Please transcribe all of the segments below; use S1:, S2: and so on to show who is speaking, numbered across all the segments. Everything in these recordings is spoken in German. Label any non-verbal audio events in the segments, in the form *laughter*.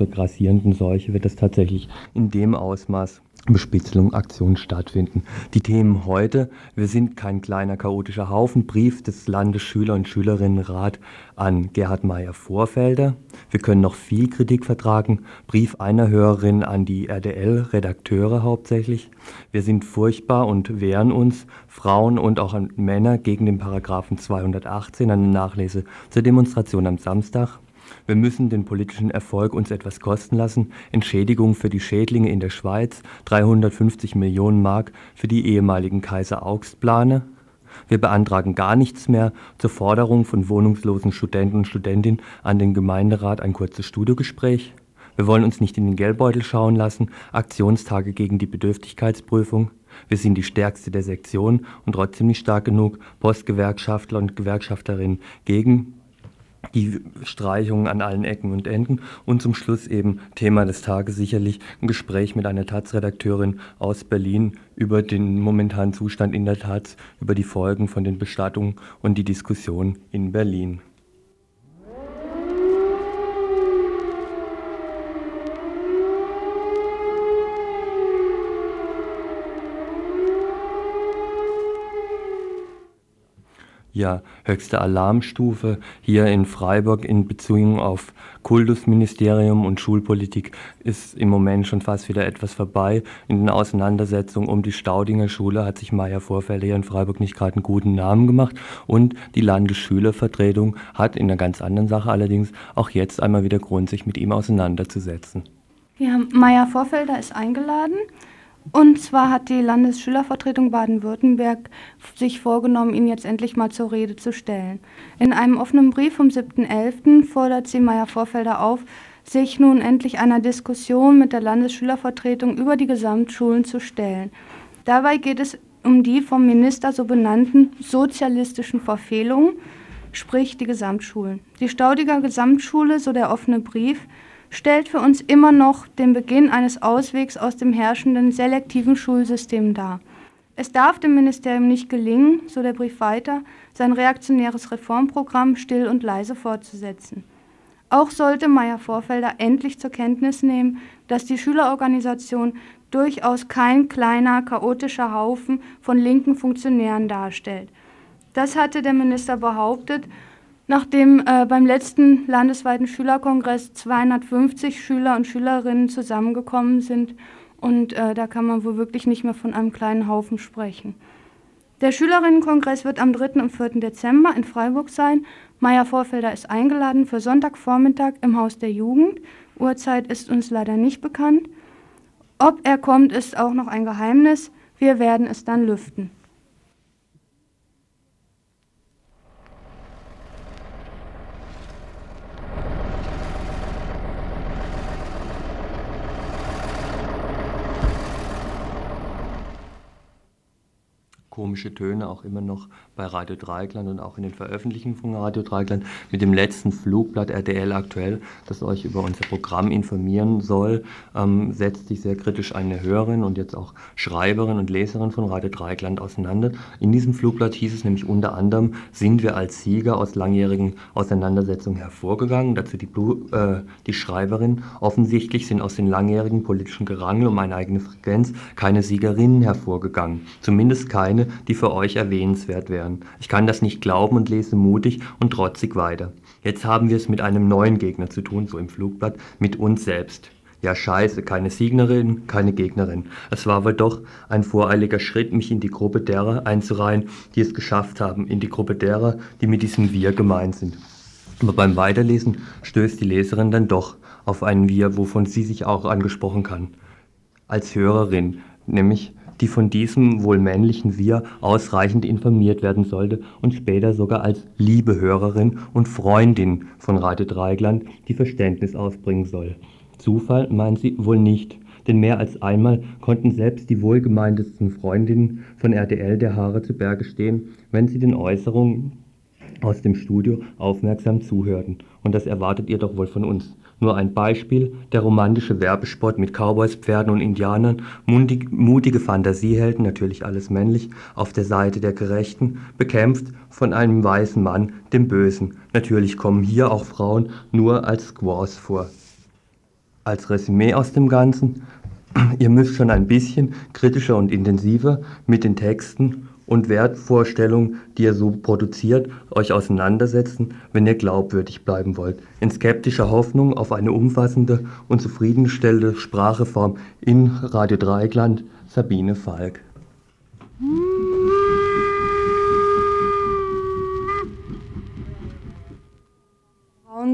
S1: zur grassierenden Seuche wird es tatsächlich in dem Ausmaß Bespitzelung, Aktionen stattfinden. Die Themen heute, wir sind kein kleiner chaotischer Haufen, Brief des Landesschüler- und Schülerinnenrat an Gerhard Meyer-Vorfelder. Wir können noch viel Kritik vertragen, Brief einer Hörerin an die RDL-Redakteure hauptsächlich. Wir sind furchtbar und wehren uns, Frauen und auch Männer, gegen den Paragraphen 218, eine Nachlese zur Demonstration am Samstag. Wir müssen den politischen Erfolg uns etwas kosten lassen. Entschädigung für die Schädlinge in der Schweiz, 350 Millionen Mark für die ehemaligen Kaiser-Augst-Plane. Wir beantragen gar nichts mehr zur Forderung von wohnungslosen Studenten und Studentinnen an den Gemeinderat ein kurzes Studiogespräch. Wir wollen uns nicht in den Geldbeutel schauen lassen. Aktionstage gegen die Bedürftigkeitsprüfung. Wir sind die stärkste der Sektion und trotzdem nicht stark genug. Postgewerkschaftler und Gewerkschafterinnen gegen die Streichungen an allen Ecken und Enden und zum Schluss eben Thema des Tages sicherlich ein Gespräch mit einer Taz-Redakteurin aus Berlin über den momentanen Zustand in der Taz, über die Folgen von den Bestattungen und die Diskussion in Berlin. Ja, höchste Alarmstufe hier in Freiburg in Beziehung auf Kultusministerium und Schulpolitik ist im Moment schon fast wieder etwas vorbei. In den Auseinandersetzungen um die Staudinger Schule hat sich Meier Vorfälle hier in Freiburg nicht gerade einen guten Namen gemacht und die Landesschülervertretung hat in einer ganz anderen Sache allerdings auch jetzt einmal wieder Grund, sich mit ihm auseinanderzusetzen.
S2: Ja, Meier Vorfelder ist eingeladen. Und zwar hat die Landesschülervertretung Baden-Württemberg sich vorgenommen, ihn jetzt endlich mal zur Rede zu stellen. In einem offenen Brief vom 7.11. fordert sie Meier Vorfelder auf, sich nun endlich einer Diskussion mit der Landesschülervertretung über die Gesamtschulen zu stellen. Dabei geht es um die vom Minister so benannten sozialistischen Verfehlungen, sprich die Gesamtschulen. Die Staudiger Gesamtschule, so der offene Brief, stellt für uns immer noch den Beginn eines Auswegs aus dem herrschenden selektiven Schulsystem dar. Es darf dem Ministerium nicht gelingen, so der Brief weiter, sein reaktionäres Reformprogramm still und leise fortzusetzen. Auch sollte Meyer-Vorfelder endlich zur Kenntnis nehmen, dass die Schülerorganisation durchaus kein kleiner, chaotischer Haufen von linken Funktionären darstellt. Das hatte der Minister behauptet Nachdem äh, beim letzten landesweiten Schülerkongress 250 Schüler und Schülerinnen zusammengekommen sind und äh, da kann man wohl wirklich nicht mehr von einem kleinen Haufen sprechen. Der Schülerinnenkongress wird am 3. und 4. Dezember in Freiburg sein. Meier Vorfelder ist eingeladen für Sonntagvormittag im Haus der Jugend. Uhrzeit ist uns leider nicht bekannt. Ob er kommt, ist auch noch ein Geheimnis. Wir werden es dann lüften.
S1: Komische Töne auch immer noch bei Radio Dreigland und auch in den Veröffentlichungen von Radio Dreigland mit dem letzten Flugblatt RDL aktuell, das euch über unser Programm informieren soll, ähm, setzt sich sehr kritisch eine Hörerin und jetzt auch Schreiberin und Leserin von Radio Dreigland auseinander. In diesem Flugblatt hieß es nämlich unter anderem, sind wir als Sieger aus langjährigen Auseinandersetzungen hervorgegangen. Dazu die, äh, die Schreiberin. Offensichtlich sind aus den langjährigen politischen Gerangel um eine eigene Frequenz keine Siegerinnen hervorgegangen. Zumindest keine, die für euch erwähnenswert wären. Ich kann das nicht glauben und lese mutig und trotzig weiter. Jetzt haben wir es mit einem neuen Gegner zu tun, so im Flugblatt, mit uns selbst. Ja, scheiße, keine Siegnerin, keine Gegnerin. Es war wohl doch ein voreiliger Schritt, mich in die Gruppe derer einzureihen, die es geschafft haben, in die Gruppe derer, die mit diesem Wir gemeint sind. Aber beim Weiterlesen stößt die Leserin dann doch auf einen Wir, wovon sie sich auch angesprochen kann. Als Hörerin, nämlich die von diesem wohl männlichen Wir ausreichend informiert werden sollte und später sogar als liebe Hörerin und Freundin von Radio Dreigland die Verständnis aufbringen soll. Zufall meint sie wohl nicht, denn mehr als einmal konnten selbst die wohlgemeintesten Freundinnen von RTL der Haare zu Berge stehen, wenn sie den Äußerungen aus dem Studio aufmerksam zuhörten. Und das erwartet ihr doch wohl von uns. Nur ein Beispiel, der romantische Werbespot mit Cowboys, Pferden und Indianern, mutige Fantasiehelden, natürlich alles männlich, auf der Seite der Gerechten, bekämpft von einem weißen Mann, dem Bösen. Natürlich kommen hier auch Frauen nur als Squaws vor. als Resümee aus dem Ganzen, *clears throat* ihr müsst schon ein bisschen kritischer und intensiver mit den Texten und Wertvorstellungen, die ihr so produziert, euch auseinandersetzen, wenn ihr glaubwürdig bleiben wollt. In skeptischer Hoffnung auf eine umfassende und zufriedenstellende Spracheform in Radio Dreigland, Sabine Falk.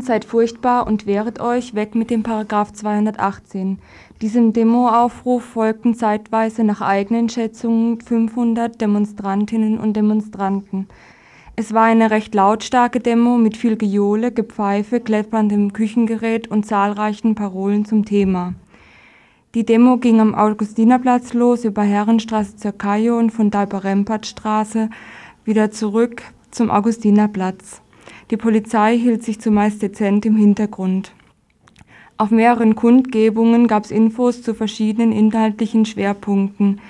S3: Seid furchtbar und wehret euch weg mit dem Paragraph 218. Diesem Demoaufruf folgten zeitweise nach eigenen Schätzungen 500 Demonstrantinnen und Demonstranten. Es war eine recht lautstarke Demo mit viel Gejohle, Gepfeife, klepperndem Küchengerät und zahlreichen Parolen zum Thema. Die Demo ging am Augustinerplatz los über Herrenstraße zur Kajo und von Dalper-Rempartstraße wieder zurück zum Augustinerplatz. Die Polizei hielt sich zumeist dezent im Hintergrund. Auf mehreren Kundgebungen gab es Infos zu verschiedenen inhaltlichen Schwerpunkten.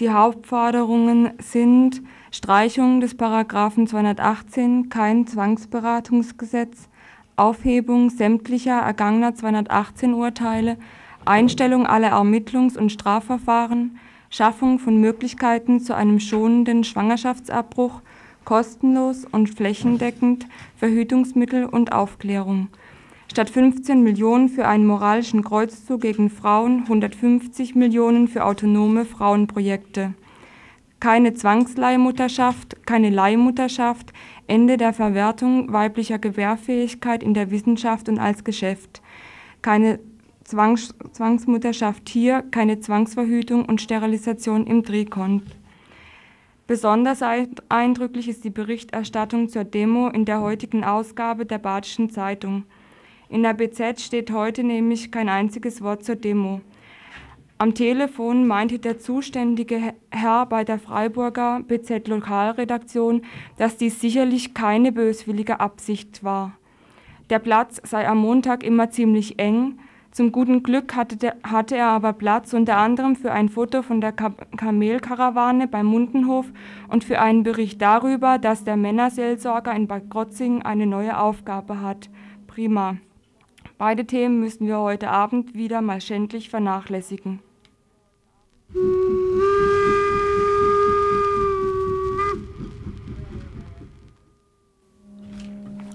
S3: Die Hauptforderungen sind Streichung des Paragraphen 218, kein Zwangsberatungsgesetz, Aufhebung sämtlicher ergangener 218 Urteile, Einstellung aller Ermittlungs- und Strafverfahren, Schaffung von Möglichkeiten zu einem schonenden Schwangerschaftsabbruch, kostenlos und flächendeckend Verhütungsmittel und Aufklärung – Statt 15 Millionen für einen moralischen Kreuzzug gegen Frauen 150 Millionen für autonome Frauenprojekte. Keine Zwangsleihmutterschaft, keine Leihmutterschaft, Ende der Verwertung weiblicher Gewährfähigkeit in der Wissenschaft und als Geschäft. Keine Zwangs Zwangsmutterschaft hier, keine Zwangsverhütung und Sterilisation im Trikont. Besonders eindrücklich ist die Berichterstattung zur Demo in der heutigen Ausgabe der Badischen Zeitung. In der BZ steht heute nämlich kein einziges Wort zur Demo. Am Telefon meinte der zuständige Herr bei der Freiburger BZ Lokalredaktion, dass dies sicherlich keine böswillige Absicht war. Der Platz sei am Montag immer ziemlich eng. Zum guten Glück hatte, der, hatte er aber Platz unter anderem für ein Foto von der Kamelkarawane beim Mundenhof und für einen Bericht darüber, dass der Männerseelsorger in Bad Krotzing eine neue Aufgabe hat. Prima. Beide Themen müssen wir heute Abend wieder mal schändlich vernachlässigen.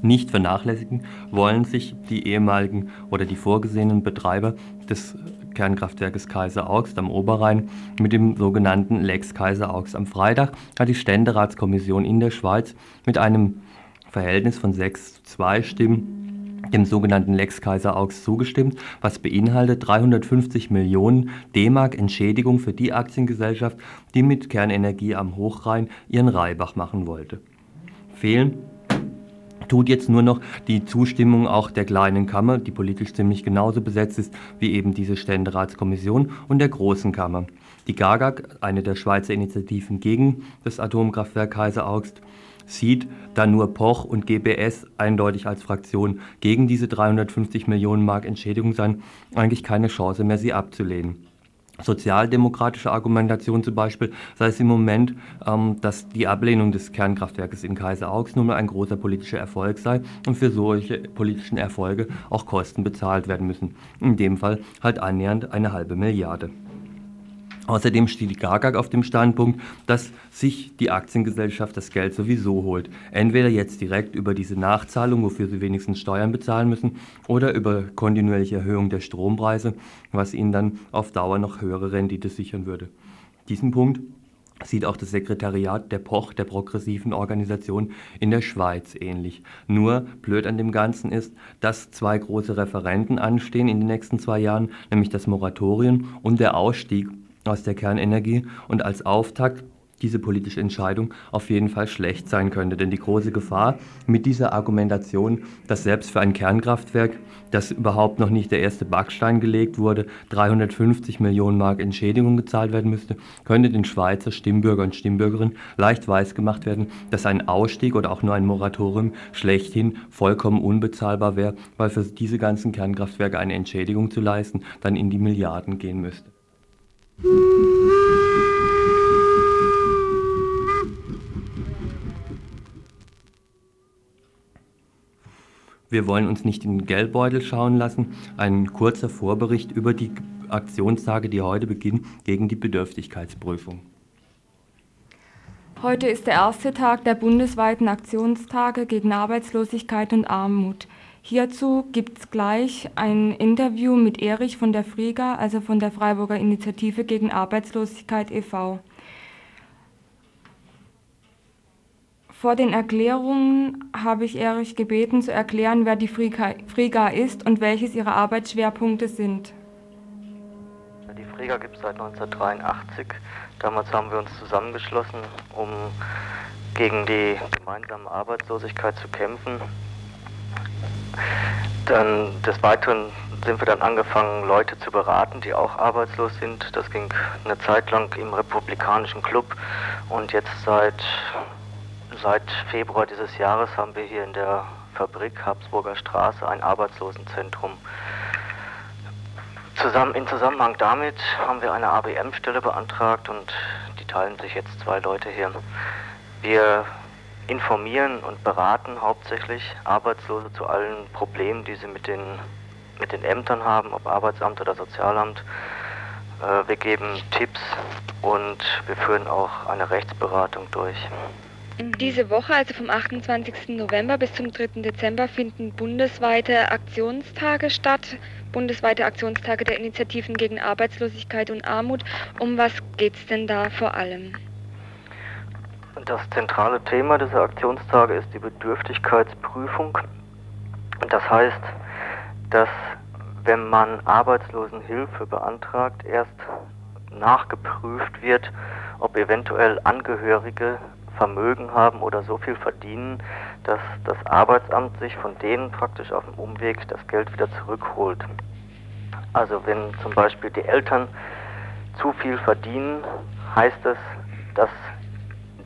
S1: Nicht vernachlässigen wollen sich die ehemaligen oder die vorgesehenen Betreiber des Kernkraftwerkes Kaiser Augst am Oberrhein mit dem sogenannten Lex Kaiser Augst. Am Freitag hat die Ständeratskommission in der Schweiz mit einem Verhältnis von 6 zu 2 Stimmen dem sogenannten Lex Kaiser Augst zugestimmt, was beinhaltet 350 Millionen D-Mark Entschädigung für die Aktiengesellschaft, die mit Kernenergie am Hochrhein ihren Reibach machen wollte. Fehlen tut jetzt nur noch die Zustimmung auch der kleinen Kammer, die politisch ziemlich genauso besetzt ist wie eben diese Ständeratskommission und der großen Kammer. Die GAGAG, eine der Schweizer Initiativen gegen das Atomkraftwerk Kaiser Augst, sieht, da nur Poch und GBS eindeutig als Fraktion gegen diese 350 Millionen Mark Entschädigung seien, eigentlich keine Chance mehr, sie abzulehnen. Sozialdemokratische Argumentation zum Beispiel sei es im Moment, ähm, dass die Ablehnung des Kernkraftwerkes in Kaiser Augs nur ein großer politischer Erfolg sei und für solche politischen Erfolge auch Kosten bezahlt werden müssen. In dem Fall halt annähernd eine halbe Milliarde. Außerdem steht die GAGAG auf dem Standpunkt, dass sich die Aktiengesellschaft das Geld sowieso holt. Entweder jetzt direkt über diese Nachzahlung, wofür sie wenigstens Steuern bezahlen müssen, oder über kontinuierliche Erhöhung der Strompreise, was ihnen dann auf Dauer noch höhere Rendite sichern würde. Diesen Punkt sieht auch das Sekretariat der POCH, der progressiven Organisation in der Schweiz ähnlich. Nur blöd an dem Ganzen ist, dass zwei große Referenten anstehen in den nächsten zwei Jahren, nämlich das Moratorium und der Ausstieg aus der Kernenergie und als Auftakt diese politische Entscheidung auf jeden Fall schlecht sein könnte. Denn die große Gefahr mit dieser Argumentation, dass selbst für ein Kernkraftwerk, das überhaupt noch nicht der erste Backstein gelegt wurde, 350 Millionen Mark Entschädigung gezahlt werden müsste, könnte den Schweizer Stimmbürger und Stimmbürgerinnen leicht weisgemacht werden, dass ein Ausstieg oder auch nur ein Moratorium schlechthin vollkommen unbezahlbar wäre, weil für diese ganzen Kernkraftwerke eine Entschädigung zu leisten dann in die Milliarden gehen müsste. Wir wollen uns nicht in den Geldbeutel schauen lassen. Ein kurzer Vorbericht über die Aktionstage, die heute beginnen, gegen die Bedürftigkeitsprüfung.
S3: Heute ist der erste Tag der bundesweiten Aktionstage gegen Arbeitslosigkeit und Armut. Hierzu gibt es gleich ein Interview mit Erich von der Friga, also von der Freiburger Initiative gegen Arbeitslosigkeit e.V. Vor den Erklärungen habe ich Erich gebeten, zu erklären, wer die Friga ist und welches ihre Arbeitsschwerpunkte sind.
S4: Die Friga gibt es seit 1983. Damals haben wir uns zusammengeschlossen, um gegen die gemeinsame Arbeitslosigkeit zu kämpfen. Dann des Weiteren sind wir dann angefangen, Leute zu beraten, die auch arbeitslos sind. Das ging eine Zeit lang im Republikanischen Club und jetzt seit Seit Februar dieses Jahres haben wir hier in der Fabrik Habsburger Straße ein Arbeitslosenzentrum. Zusammen, in Zusammenhang damit haben wir eine ABM-Stelle beantragt und die teilen sich jetzt zwei Leute hier. Wir informieren und beraten hauptsächlich Arbeitslose zu allen Problemen, die sie mit den, mit den Ämtern haben, ob Arbeitsamt oder Sozialamt. Äh, wir geben Tipps und wir führen auch eine Rechtsberatung durch.
S5: Diese Woche, also vom 28. November bis zum 3. Dezember, finden bundesweite Aktionstage statt, bundesweite Aktionstage der Initiativen gegen Arbeitslosigkeit und Armut. Um was geht es denn da vor allem?
S4: Das zentrale Thema dieser Aktionstage ist die Bedürftigkeitsprüfung. Das heißt, dass wenn man Arbeitslosenhilfe beantragt, erst nachgeprüft wird, ob eventuell Angehörige Vermögen haben oder so viel verdienen, dass das Arbeitsamt sich von denen praktisch auf dem Umweg das Geld wieder zurückholt. Also wenn zum Beispiel die Eltern zu viel verdienen, heißt es, dass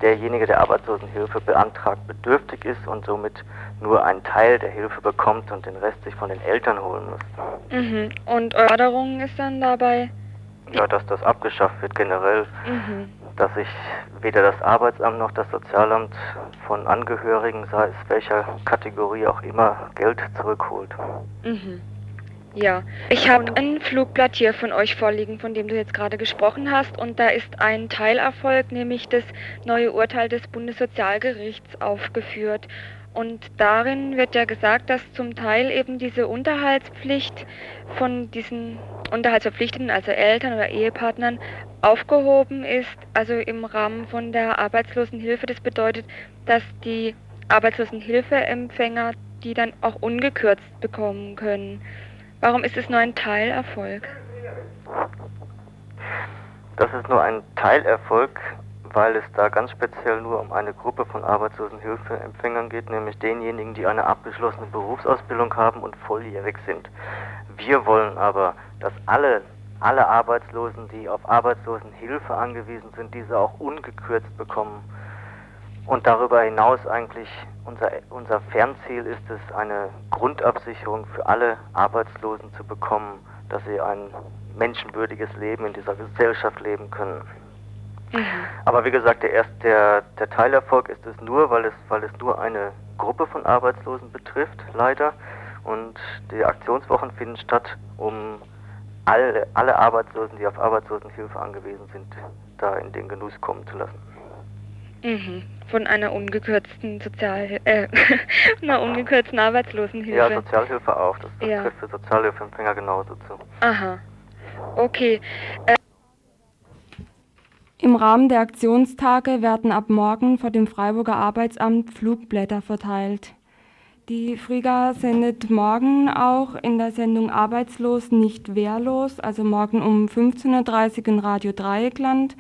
S4: derjenige, der Arbeitslosenhilfe beantragt, bedürftig ist und somit nur einen Teil der Hilfe bekommt und den Rest sich von den Eltern holen muss.
S5: Mhm. Und Förderung ist dann dabei?
S4: Ja, dass das abgeschafft wird generell. Mhm dass sich weder das Arbeitsamt noch das Sozialamt von Angehörigen, sei es welcher Kategorie auch immer, Geld zurückholt.
S5: Mhm. Ja, ich habe ein Flugblatt hier von euch vorliegen, von dem du jetzt gerade gesprochen hast, und da ist ein Teilerfolg, nämlich das neue Urteil des Bundessozialgerichts aufgeführt. Und darin wird ja gesagt, dass zum Teil eben diese Unterhaltspflicht von diesen Unterhaltsverpflichteten, also Eltern oder Ehepartnern, aufgehoben ist, also im Rahmen von der Arbeitslosenhilfe. Das bedeutet, dass die Arbeitslosenhilfeempfänger die dann auch ungekürzt bekommen können. Warum ist es nur ein Teilerfolg?
S4: Das ist nur ein Teilerfolg, weil es da ganz speziell nur um eine Gruppe von Arbeitslosenhilfeempfängern geht, nämlich denjenigen, die eine abgeschlossene Berufsausbildung haben und volljährig sind. Wir wollen aber, dass alle, alle Arbeitslosen, die auf Arbeitslosenhilfe angewiesen sind, diese auch ungekürzt bekommen. Und darüber hinaus eigentlich unser, unser Fernziel ist es, eine Grundabsicherung für alle Arbeitslosen zu bekommen, dass sie ein menschenwürdiges Leben in dieser Gesellschaft leben können. Mhm. Aber wie gesagt, der, erst, der, der Teilerfolg ist es nur, weil es, weil es nur eine Gruppe von Arbeitslosen betrifft, leider. Und die Aktionswochen finden statt, um alle, alle Arbeitslosen, die auf Arbeitslosenhilfe angewiesen sind, da in den Genuss kommen zu lassen.
S5: Mhm. Von einer ungekürzten Sozial äh, *laughs* einer ungekürzten Arbeitslosenhilfe.
S4: Ja, Sozialhilfe auch. Das ja. trifft für Sozialhilfeempfänger genauso zu.
S5: Aha. Okay. Äh
S3: im Rahmen der Aktionstage werden ab morgen vor dem Freiburger Arbeitsamt Flugblätter verteilt. Die Friga sendet morgen auch in der Sendung Arbeitslos nicht wehrlos, also morgen um 15.30 Uhr in Radio Dreieckland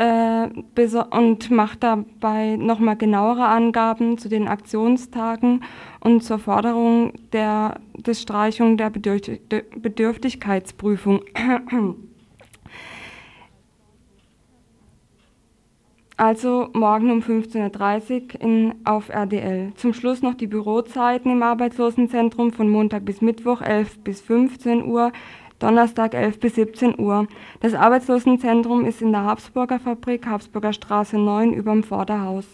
S3: und macht dabei nochmal genauere Angaben zu den Aktionstagen und zur Forderung der, des Streichung der Bedürftigkeitsprüfung. Also morgen um 15.30 Uhr auf RDL. Zum Schluss noch die Bürozeiten im Arbeitslosenzentrum von Montag bis Mittwoch 11 bis 15 Uhr, Donnerstag 11 bis 17 Uhr. Das Arbeitslosenzentrum ist in der Habsburger Fabrik, Habsburger Straße 9 überm Vorderhaus.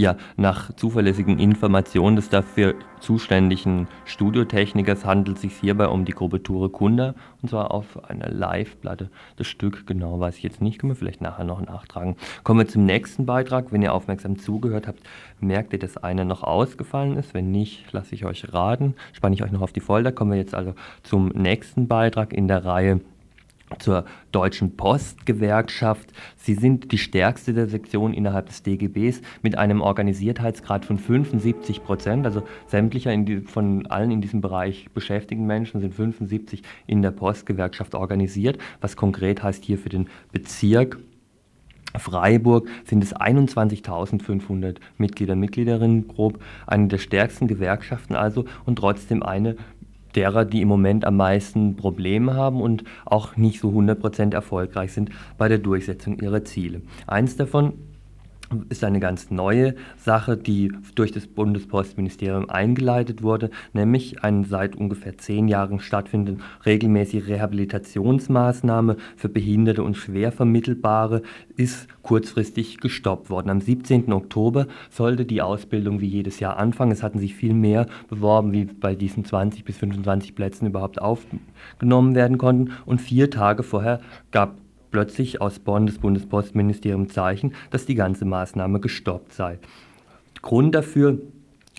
S1: Ja, nach zuverlässigen Informationen des dafür zuständigen Studiotechnikers handelt es sich hierbei um die Gruppe Ture Kunda und zwar auf einer Live-Platte. Das Stück genau weiß ich jetzt nicht, können wir vielleicht nachher noch nachtragen. Kommen wir zum nächsten Beitrag. Wenn ihr aufmerksam zugehört habt, merkt ihr, dass einer noch ausgefallen ist. Wenn nicht, lasse ich euch raten, spanne ich euch noch auf die Folter. Kommen wir jetzt also zum nächsten Beitrag in der Reihe zur Deutschen Postgewerkschaft. Sie sind die stärkste der Sektionen innerhalb des DGBs mit einem Organisiertheitsgrad von 75 Prozent. Also sämtlicher die, von allen in diesem Bereich beschäftigten Menschen sind 75 in der Postgewerkschaft organisiert, was konkret heißt hier für den Bezirk Freiburg sind es 21.500 Mitglieder, Mitgliederinnen grob, eine der stärksten Gewerkschaften also und trotzdem eine derer, die im Moment am meisten Probleme haben und auch nicht so 100% erfolgreich sind bei der Durchsetzung ihrer Ziele. Eins davon ist eine ganz neue Sache, die durch das Bundespostministerium eingeleitet wurde, nämlich eine seit ungefähr zehn Jahren stattfindende regelmäßige Rehabilitationsmaßnahme für Behinderte und schwer vermittelbare ist kurzfristig gestoppt worden. Am 17. Oktober sollte die Ausbildung wie jedes Jahr anfangen. Es hatten sich viel mehr beworben, wie bei diesen 20 bis 25 Plätzen überhaupt aufgenommen werden konnten. Und vier Tage vorher gab plötzlich aus Bonn das Bundespostministerium Zeichen, dass die ganze Maßnahme gestoppt sei. Grund dafür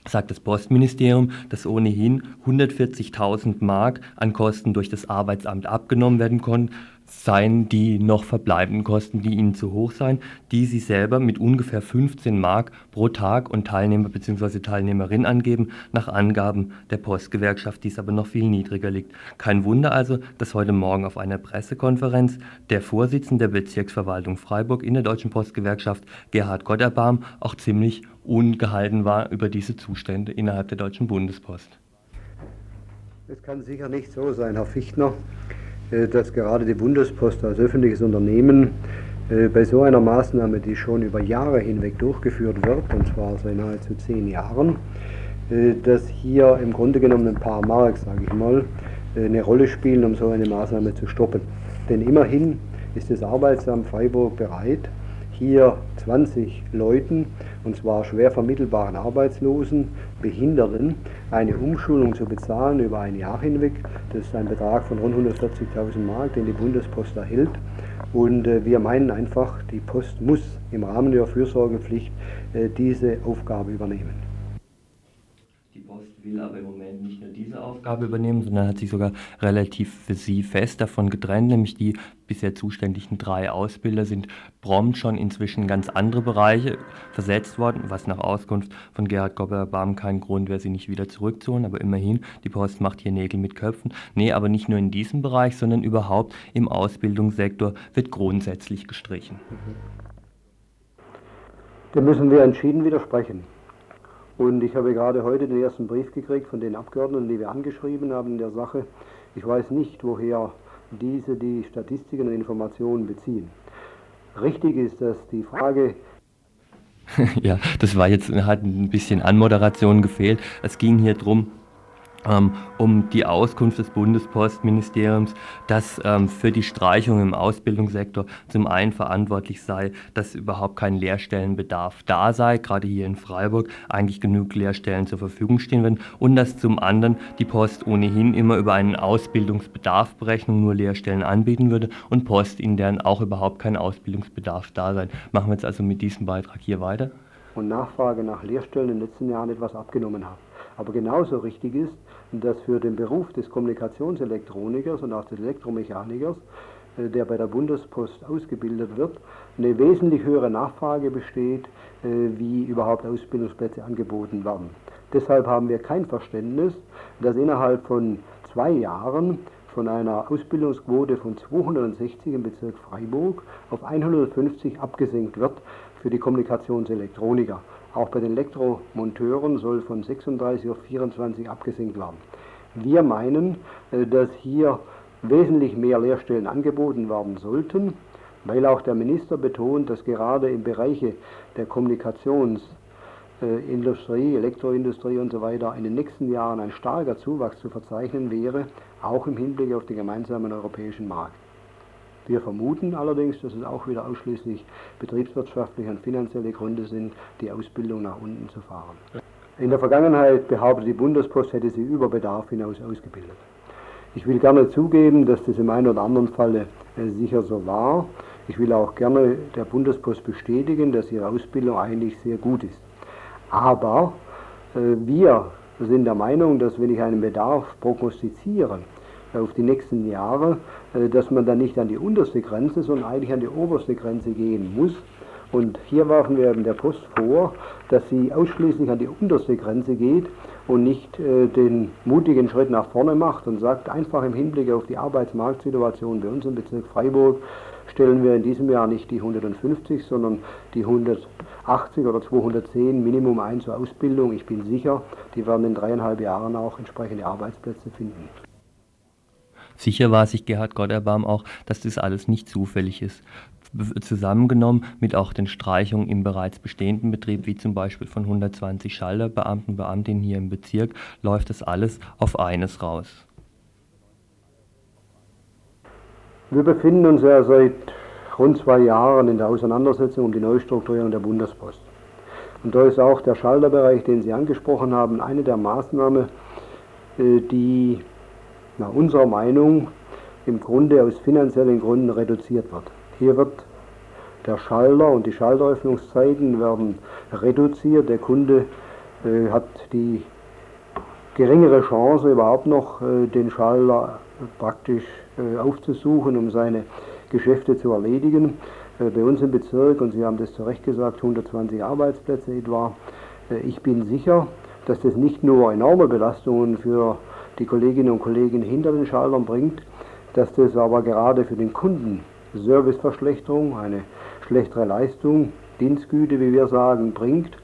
S1: sagt das Postministerium, dass ohnehin 140.000 Mark an Kosten durch das Arbeitsamt abgenommen werden konnten, seien die noch verbleibenden Kosten, die ihnen zu hoch seien, die sie selber mit ungefähr 15 Mark pro Tag und Teilnehmer bzw. Teilnehmerin angeben, nach Angaben der Postgewerkschaft, die es aber noch viel niedriger liegt. Kein Wunder also, dass heute Morgen auf einer Pressekonferenz der Vorsitzende der Bezirksverwaltung Freiburg in der Deutschen Postgewerkschaft, Gerhard Gotterbaum, auch ziemlich ungehalten war über diese Zustände innerhalb der Deutschen Bundespost.
S6: Es kann sicher nicht so sein, Herr Fichtner, dass gerade die Bundespost als öffentliches Unternehmen äh, bei so einer Maßnahme, die schon über Jahre hinweg durchgeführt wird, und zwar seit nahezu zehn Jahren, äh, dass hier im Grunde genommen ein paar Mark, sage ich mal, eine Rolle spielen, um so eine Maßnahme zu stoppen. Denn immerhin ist das Arbeitsamt Freiburg bereit, hier 20 Leuten, und zwar schwer vermittelbaren Arbeitslosen, Behinderten, eine Umschulung zu bezahlen über ein Jahr hinweg. Das ist ein Betrag von rund 140.000 Mark, den die Bundespost erhält. Und äh, wir meinen einfach, die Post muss im Rahmen ihrer Fürsorgepflicht äh, diese Aufgabe übernehmen
S1: will aber im Moment nicht nur diese Aufgabe übernehmen, sondern hat sich sogar relativ für sie fest davon getrennt, nämlich die bisher zuständigen drei Ausbilder sind prompt schon inzwischen ganz andere Bereiche versetzt worden, was nach Auskunft von Gerhard Gobber-Baum kein Grund wäre, sie nicht wieder zurückzuholen, aber immerhin, die Post macht hier Nägel mit Köpfen. Nee, aber nicht nur in diesem Bereich, sondern überhaupt im Ausbildungssektor wird grundsätzlich gestrichen.
S6: Dem müssen wir entschieden widersprechen. Und ich habe gerade heute den ersten Brief gekriegt von den Abgeordneten, die wir angeschrieben haben in der Sache. Ich weiß nicht, woher diese die Statistiken und Informationen beziehen. Richtig ist, dass die Frage *laughs*
S1: ja, das war jetzt, hat ein bisschen Anmoderation gefehlt. Es ging hier darum, ähm, um die Auskunft des Bundespostministeriums, dass ähm, für die Streichung im Ausbildungssektor zum einen verantwortlich sei, dass überhaupt kein Lehrstellenbedarf da sei, gerade hier in Freiburg eigentlich genug Lehrstellen zur Verfügung stehen würden und dass zum anderen die Post ohnehin immer über einen Ausbildungsbedarfberechnung nur Lehrstellen anbieten würde und Post in deren auch überhaupt kein Ausbildungsbedarf da sei. Machen wir jetzt also mit diesem Beitrag hier weiter.
S6: Und Nachfrage nach Lehrstellen in den letzten Jahren etwas abgenommen hat. Aber genauso richtig ist, dass für den Beruf des Kommunikationselektronikers und auch des Elektromechanikers, äh, der bei der Bundespost ausgebildet wird, eine wesentlich höhere Nachfrage besteht, äh, wie überhaupt Ausbildungsplätze angeboten werden. Deshalb haben wir kein Verständnis, dass innerhalb von zwei Jahren von einer Ausbildungsquote von 260 im Bezirk Freiburg auf 150 abgesenkt wird für die Kommunikationselektroniker. Auch bei den Elektromonteuren soll von 36 auf 24 abgesenkt werden. Wir meinen, äh, dass hier wesentlich mehr Lehrstellen angeboten werden sollten, weil auch der Minister betont, dass gerade im Bereich der Kommunikationsindustrie, Elektroindustrie und so weiter in den nächsten Jahren ein starker Zuwachs zu verzeichnen wäre, auch im Hinblick auf den gemeinsamen europäischen Markt. Wir vermuten allerdings, dass es auch wieder ausschließlich betriebswirtschaftliche und finanzielle Gründe sind, die Ausbildung nach unten zu fahren. In der Vergangenheit behauptet die Bundespost, hätte sie über Bedarf hinaus ausgebildet. Ich will gerne zugeben, dass das im einen oder anderen Falle äh, sicher so war. Ich will auch gerne der Bundespost bestätigen, dass ihre Ausbildung eigentlich sehr gut ist. Aber äh, wir sind der Meinung, dass wenn ich einen Bedarf prognostiziere, auf die nächsten Jahre, äh, dass man dann nicht an die unterste Grenze, sondern eigentlich an die oberste Grenze gehen muss. Und hier werfen wir eben der Post vor, dass sie ausschließlich an die unterste Grenze geht und nicht äh, den mutigen Schritt nach vorne macht und sagt, einfach im Hinblick auf die Arbeitsmarktsituation bei uns im Bezirk Freiburg stellen wir in diesem Jahr nicht die 150, sondern die 180 oder 210 Minimum ein zur Ausbildung. Ich bin sicher, die werden in dreieinhalb Jahren auch entsprechende Arbeitsplätze finden.
S1: Sicher war sich Gerhard Gotterbaum auch, dass das alles nicht zufällig ist. Zusammengenommen mit auch den Streichungen im bereits bestehenden Betrieb, wie zum Beispiel von 120 Schalterbeamten, Beamtinnen hier im Bezirk, läuft das alles auf eines raus.
S6: Wir befinden uns ja seit rund zwei Jahren in der Auseinandersetzung um die Neustrukturierung der Bundespost. Und da ist auch der Schalterbereich, den Sie angesprochen haben, eine der Maßnahmen, äh, die nach unserer Meinung im Grunde aus finanziellen Gründen reduziert wird. Hier wird der Schalter und die Schalteröffnungszeiten werden reduziert. Der Kunde äh, hat die geringere Chance überhaupt noch äh, den Schalter praktisch äh, aufzusuchen, um seine Geschäfte zu erledigen. Äh, bei uns im Bezirk, und Sie haben das zu Recht gesagt, 120 Arbeitsplätze etwa. Äh, ich bin sicher, dass das nicht nur enorme Belastungen für die Kolleginnen und Kollegen hinter den Schaltern bringt, dass das aber gerade für den Kunden Serviceverschlechterung, eine schlechtere Leistung, Dienstgüte, wie wir sagen, bringt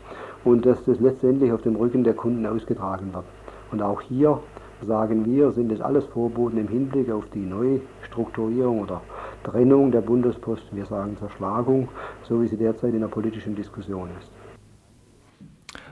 S6: und dass das letztendlich auf dem Rücken der Kunden ausgetragen wird. Und auch hier sagen wir, sind es alles Vorboten im Hinblick auf die Neustrukturierung oder Trennung der Bundespost, wir sagen Zerschlagung, so wie sie derzeit in der politischen Diskussion ist.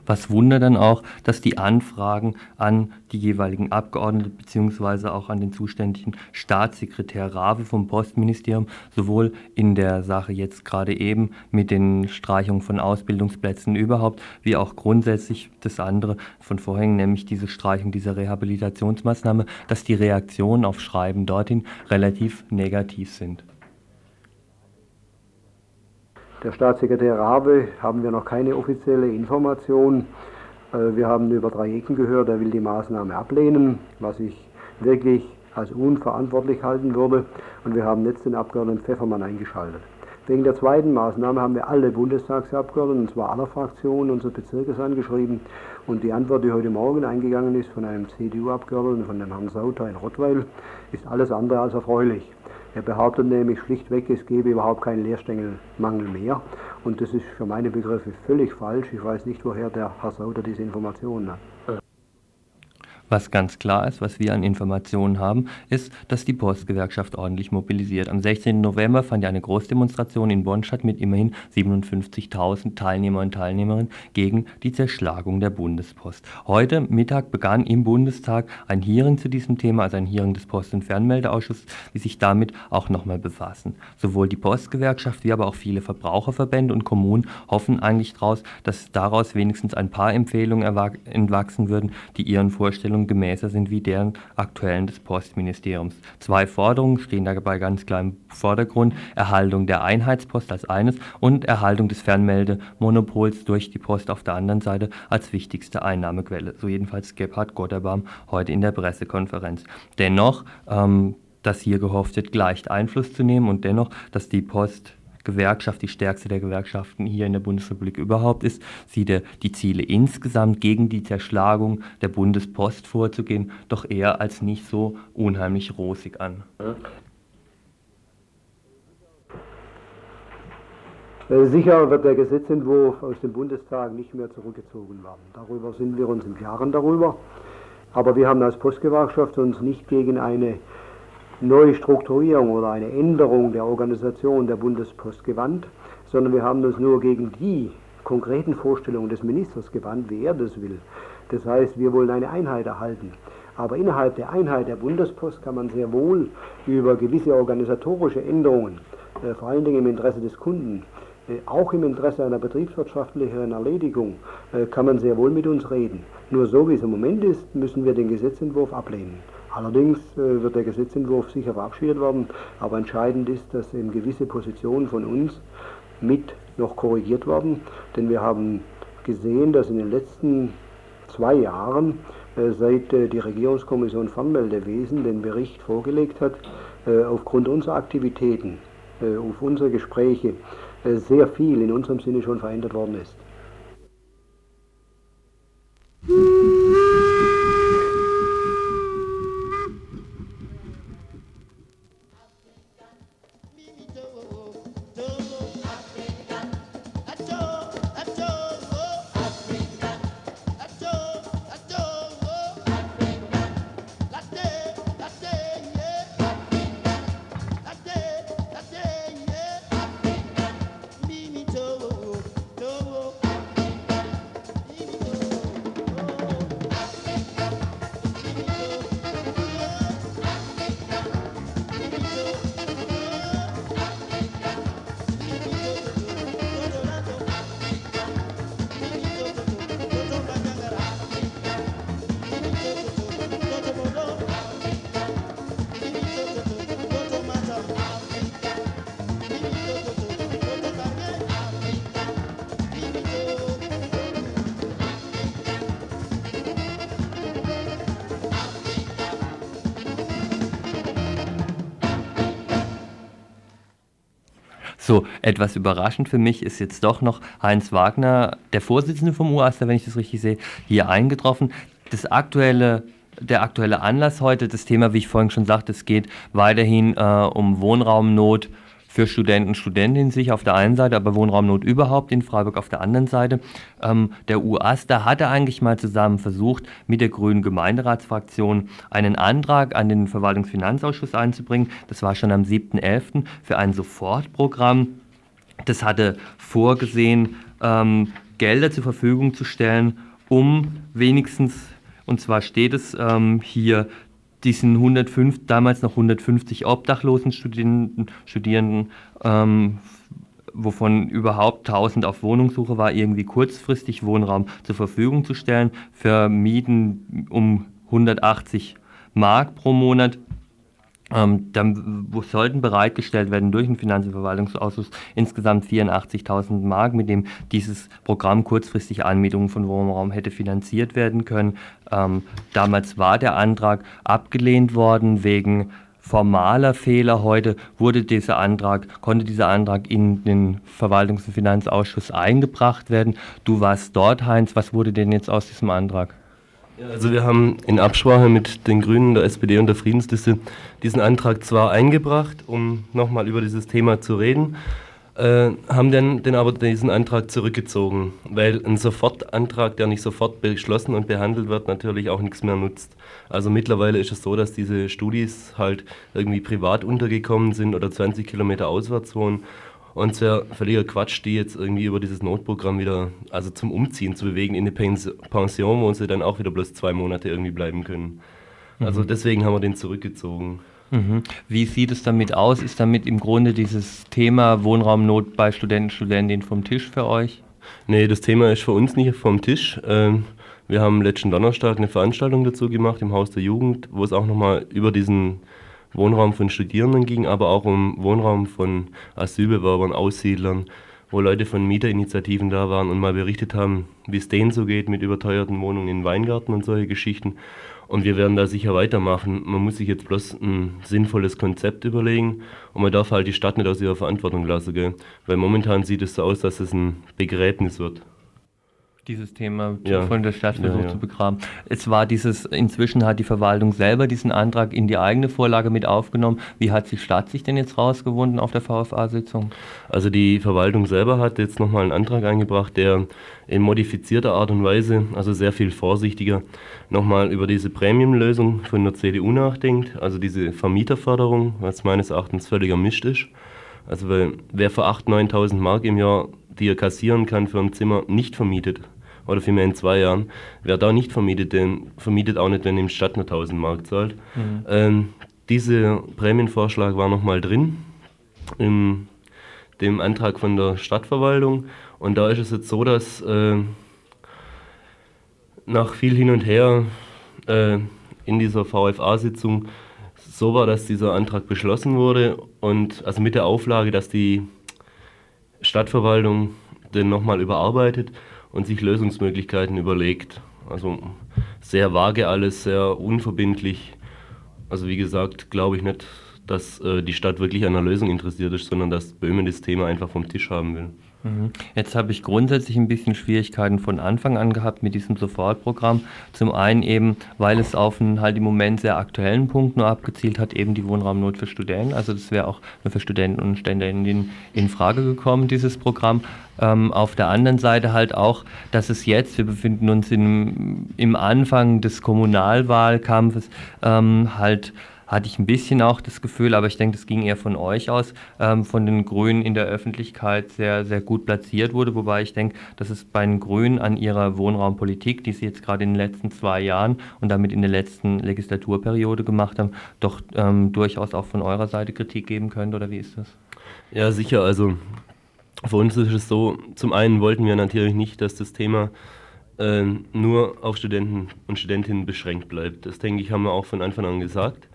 S1: Was wundert dann auch, dass die Anfragen an die jeweiligen Abgeordneten bzw. auch an den zuständigen Staatssekretär Rave vom Postministerium sowohl in der Sache jetzt gerade eben mit den Streichungen von Ausbildungsplätzen überhaupt, wie auch grundsätzlich das andere von vorhin, nämlich diese Streichung dieser Rehabilitationsmaßnahme, dass die Reaktionen auf Schreiben dorthin relativ negativ sind.
S6: Der Staatssekretär Rabe haben wir noch keine offizielle Information. Äh, wir haben über drei Ecken gehört, er will die Maßnahme ablehnen, was ich wirklich als unverantwortlich halten würde. Und wir haben jetzt den Abgeordneten Pfeffermann eingeschaltet. Wegen der zweiten Maßnahme haben wir alle Bundestagsabgeordneten, und zwar aller Fraktionen unseres Bezirkes angeschrieben. Und die Antwort, die heute Morgen eingegangen ist von einem CDU-Abgeordneten, von dem Herrn Sauter in Rottweil, ist alles andere als erfreulich. Er behauptet nämlich schlichtweg, es gebe überhaupt keinen Lehrstängelmangel mehr. Und das ist für meine Begriffe völlig falsch. Ich weiß nicht, woher der Herr Sauter diese Informationen hat.
S1: Was ganz klar ist, was wir an Informationen haben, ist, dass die Postgewerkschaft ordentlich mobilisiert. Am 16. November fand ja eine Großdemonstration in Bonn statt mit immerhin 57.000 Teilnehmer und Teilnehmerinnen gegen die Zerschlagung der Bundespost. Heute Mittag begann im Bundestag ein Hearing zu diesem Thema, also ein Hearing des Post- und Fernmeldeausschusses, die sich damit auch nochmal befassen. Sowohl die Postgewerkschaft wie aber auch viele Verbraucherverbände und Kommunen hoffen eigentlich daraus, dass daraus wenigstens ein paar Empfehlungen entwachsen würden, die ihren Vorstellungen Vorstellungen gemäßer sind wie deren aktuellen des Postministeriums. Zwei Forderungen stehen dabei ganz klar im Vordergrund. Erhaltung der Einheitspost als eines und Erhaltung des Fernmeldemonopols durch die Post auf der anderen Seite als wichtigste Einnahmequelle. So jedenfalls Gebhard Gotterbaum heute in der Pressekonferenz. Dennoch, ähm, dass hier gehofft wird, gleich Einfluss zu nehmen und dennoch, dass die Post Gewerkschaft, die stärkste der Gewerkschaften hier in der Bundesrepublik überhaupt ist, sieht er die Ziele insgesamt gegen die Zerschlagung der Bundespost vorzugehen, doch eher als nicht so unheimlich rosig an.
S6: Sicher wird der Gesetzentwurf aus dem Bundestag nicht mehr zurückgezogen werden. Darüber sind wir uns im Klaren darüber. Aber wir haben als Postgewerkschaft uns nicht gegen eine Neustrukturierung oder eine Änderung der Organisation der Bundespost gewandt, sondern wir haben uns nur gegen die konkreten Vorstellungen des Ministers gewandt, wie er das will. Das heißt, wir wollen eine Einheit erhalten. Aber innerhalb der Einheit der Bundespost kann man sehr wohl über gewisse organisatorische Änderungen, äh, vor allen Dingen im Interesse des Kunden, äh, auch im Interesse einer betriebswirtschaftlichen Erledigung, äh, kann man sehr wohl mit uns reden. Nur so wie es im Moment ist, müssen wir den Gesetzentwurf ablehnen. Allerdings äh, wird der Gesetzentwurf sicher verabschiedet werden, aber entscheidend ist, dass eben gewisse Positionen von uns mit noch korrigiert werden, denn wir haben gesehen, dass in den letzten zwei Jahren, äh, seit äh, die Regierungskommission Fernmeldewesen den Bericht vorgelegt hat, aufgrund unserer Aktivitäten, auf unsere Gespräche, sehr viel in unserem Sinne schon verändert worden ist.
S1: So, etwas überraschend für mich ist jetzt doch noch Heinz Wagner, der Vorsitzende vom UAStA, wenn ich das richtig sehe, hier eingetroffen. Das aktuelle der aktuelle Anlass heute, das Thema, wie ich vorhin schon sagte, es geht weiterhin äh, um Wohnraumnot für Studenten und Studentinnen sich auf der einen Seite, aber Wohnraumnot überhaupt in Freiburg auf der anderen Seite. Ähm, der UASTA hatte eigentlich mal zusammen versucht, mit der grünen Gemeinderatsfraktion einen Antrag an den Verwaltungsfinanzausschuss einzubringen. Das war schon am 7.11. für ein Sofortprogramm. Das hatte vorgesehen, ähm, Gelder zur Verfügung zu stellen, um wenigstens, und zwar steht es ähm, hier, diesen 105, damals noch 150 obdachlosen Studierenden, Studierenden ähm, wovon überhaupt 1000 auf Wohnungssuche war, irgendwie kurzfristig Wohnraum zur Verfügung zu stellen für Mieten um 180 Mark pro Monat. Ähm, dann sollten bereitgestellt werden durch den Finanz- und Verwaltungsausschuss insgesamt 84.000 Mark, mit dem dieses Programm kurzfristig Anmietungen von Wohnraum hätte finanziert werden können. Ähm, damals war der Antrag abgelehnt worden wegen formaler Fehler. Heute wurde dieser Antrag, konnte dieser Antrag in den Verwaltungs- und Finanzausschuss eingebracht werden. Du warst dort, Heinz. Was wurde denn jetzt aus diesem Antrag?
S7: Also wir haben in Absprache mit den Grünen, der SPD und der Friedensliste diesen Antrag zwar eingebracht, um nochmal über dieses Thema zu reden, äh, haben dann, dann aber diesen Antrag zurückgezogen, weil ein Sofortantrag, der nicht sofort beschlossen und behandelt wird, natürlich auch nichts mehr nutzt. Also mittlerweile ist es so, dass diese Studis halt irgendwie privat untergekommen sind oder 20 Kilometer auswärts wohnen. Und es wäre völliger Quatsch, die jetzt irgendwie über dieses Notprogramm wieder, also zum Umziehen zu bewegen in eine Pension, wo sie dann auch wieder bloß zwei Monate irgendwie bleiben können. Also mhm. deswegen haben wir den zurückgezogen.
S1: Mhm. Wie sieht es damit aus? Ist damit im Grunde dieses Thema Wohnraumnot bei Studenten, Studentinnen vom Tisch für euch?
S7: Nee, das Thema ist für uns nicht vom Tisch. Ähm, wir haben letzten Donnerstag eine Veranstaltung dazu gemacht im Haus der Jugend, wo es auch nochmal über diesen Wohnraum von Studierenden ging, aber auch um Wohnraum von Asylbewerbern, Aussiedlern, wo Leute von Mieterinitiativen da waren und mal berichtet haben, wie es denen so geht mit überteuerten Wohnungen in Weingarten und solche Geschichten. Und wir werden da sicher weitermachen. Man muss sich jetzt bloß ein sinnvolles Konzept überlegen und man darf halt die Stadt nicht aus ihrer Verantwortung lassen, gell? weil momentan sieht es so aus, dass es ein Begräbnis wird
S1: dieses Thema ja. von der Stadt versucht ja, ja. zu begraben. Es war dieses, inzwischen hat die Verwaltung selber diesen Antrag in die eigene Vorlage mit aufgenommen. Wie hat die Stadt sich denn jetzt rausgewunden auf der VFA-Sitzung?
S7: Also die Verwaltung selber hat jetzt nochmal einen Antrag eingebracht, der in modifizierter Art und Weise, also sehr viel vorsichtiger, nochmal über diese Prämienlösung von der CDU nachdenkt, also diese Vermieterförderung, was meines Erachtens völliger Mist ist. Also weil wer für 8.000, 9.000 Mark im Jahr, die er kassieren kann für ein Zimmer, nicht vermietet, oder vielmehr in zwei Jahren. Wer da nicht vermietet, den vermietet auch nicht, wenn ihm Stadt nur 1000 Mark zahlt. Mhm. Ähm, dieser Prämienvorschlag war nochmal drin in dem Antrag von der Stadtverwaltung. Und da ist es jetzt so, dass äh, nach viel hin und her äh, in dieser VFA-Sitzung so war, dass dieser Antrag beschlossen wurde und also mit der Auflage, dass die Stadtverwaltung den nochmal überarbeitet und sich Lösungsmöglichkeiten überlegt. Also sehr vage alles, sehr unverbindlich. Also wie gesagt, glaube ich nicht, dass äh, die Stadt wirklich an einer Lösung interessiert ist, sondern dass Böhmen das Thema einfach vom Tisch haben will.
S1: Mhm. Jetzt habe ich grundsätzlich ein bisschen Schwierigkeiten von Anfang an gehabt mit diesem Sofortprogramm. Zum einen eben, weil es auf einen halt im Moment sehr aktuellen Punkt nur abgezielt hat, eben die Wohnraumnot für Studenten. Also das wäre auch nur für Studenten und Studentinnen in Frage gekommen, dieses Programm. Ähm, auf der anderen Seite halt auch, dass es jetzt, wir befinden uns im, im Anfang des Kommunalwahlkampfes, ähm, halt hatte ich ein bisschen auch das Gefühl, aber ich denke, das ging eher von euch aus, ähm, von den Grünen in der Öffentlichkeit sehr, sehr gut platziert wurde. Wobei ich denke, dass es bei den Grünen an ihrer Wohnraumpolitik, die sie jetzt gerade in den letzten zwei Jahren und damit in der letzten Legislaturperiode gemacht haben, doch ähm, durchaus auch von eurer Seite Kritik geben könnte. Oder wie ist das?
S7: Ja, sicher. Also für uns ist es so, zum einen wollten wir natürlich nicht, dass das Thema äh, nur auf Studenten und Studentinnen beschränkt bleibt. Das denke ich, haben wir auch von Anfang an gesagt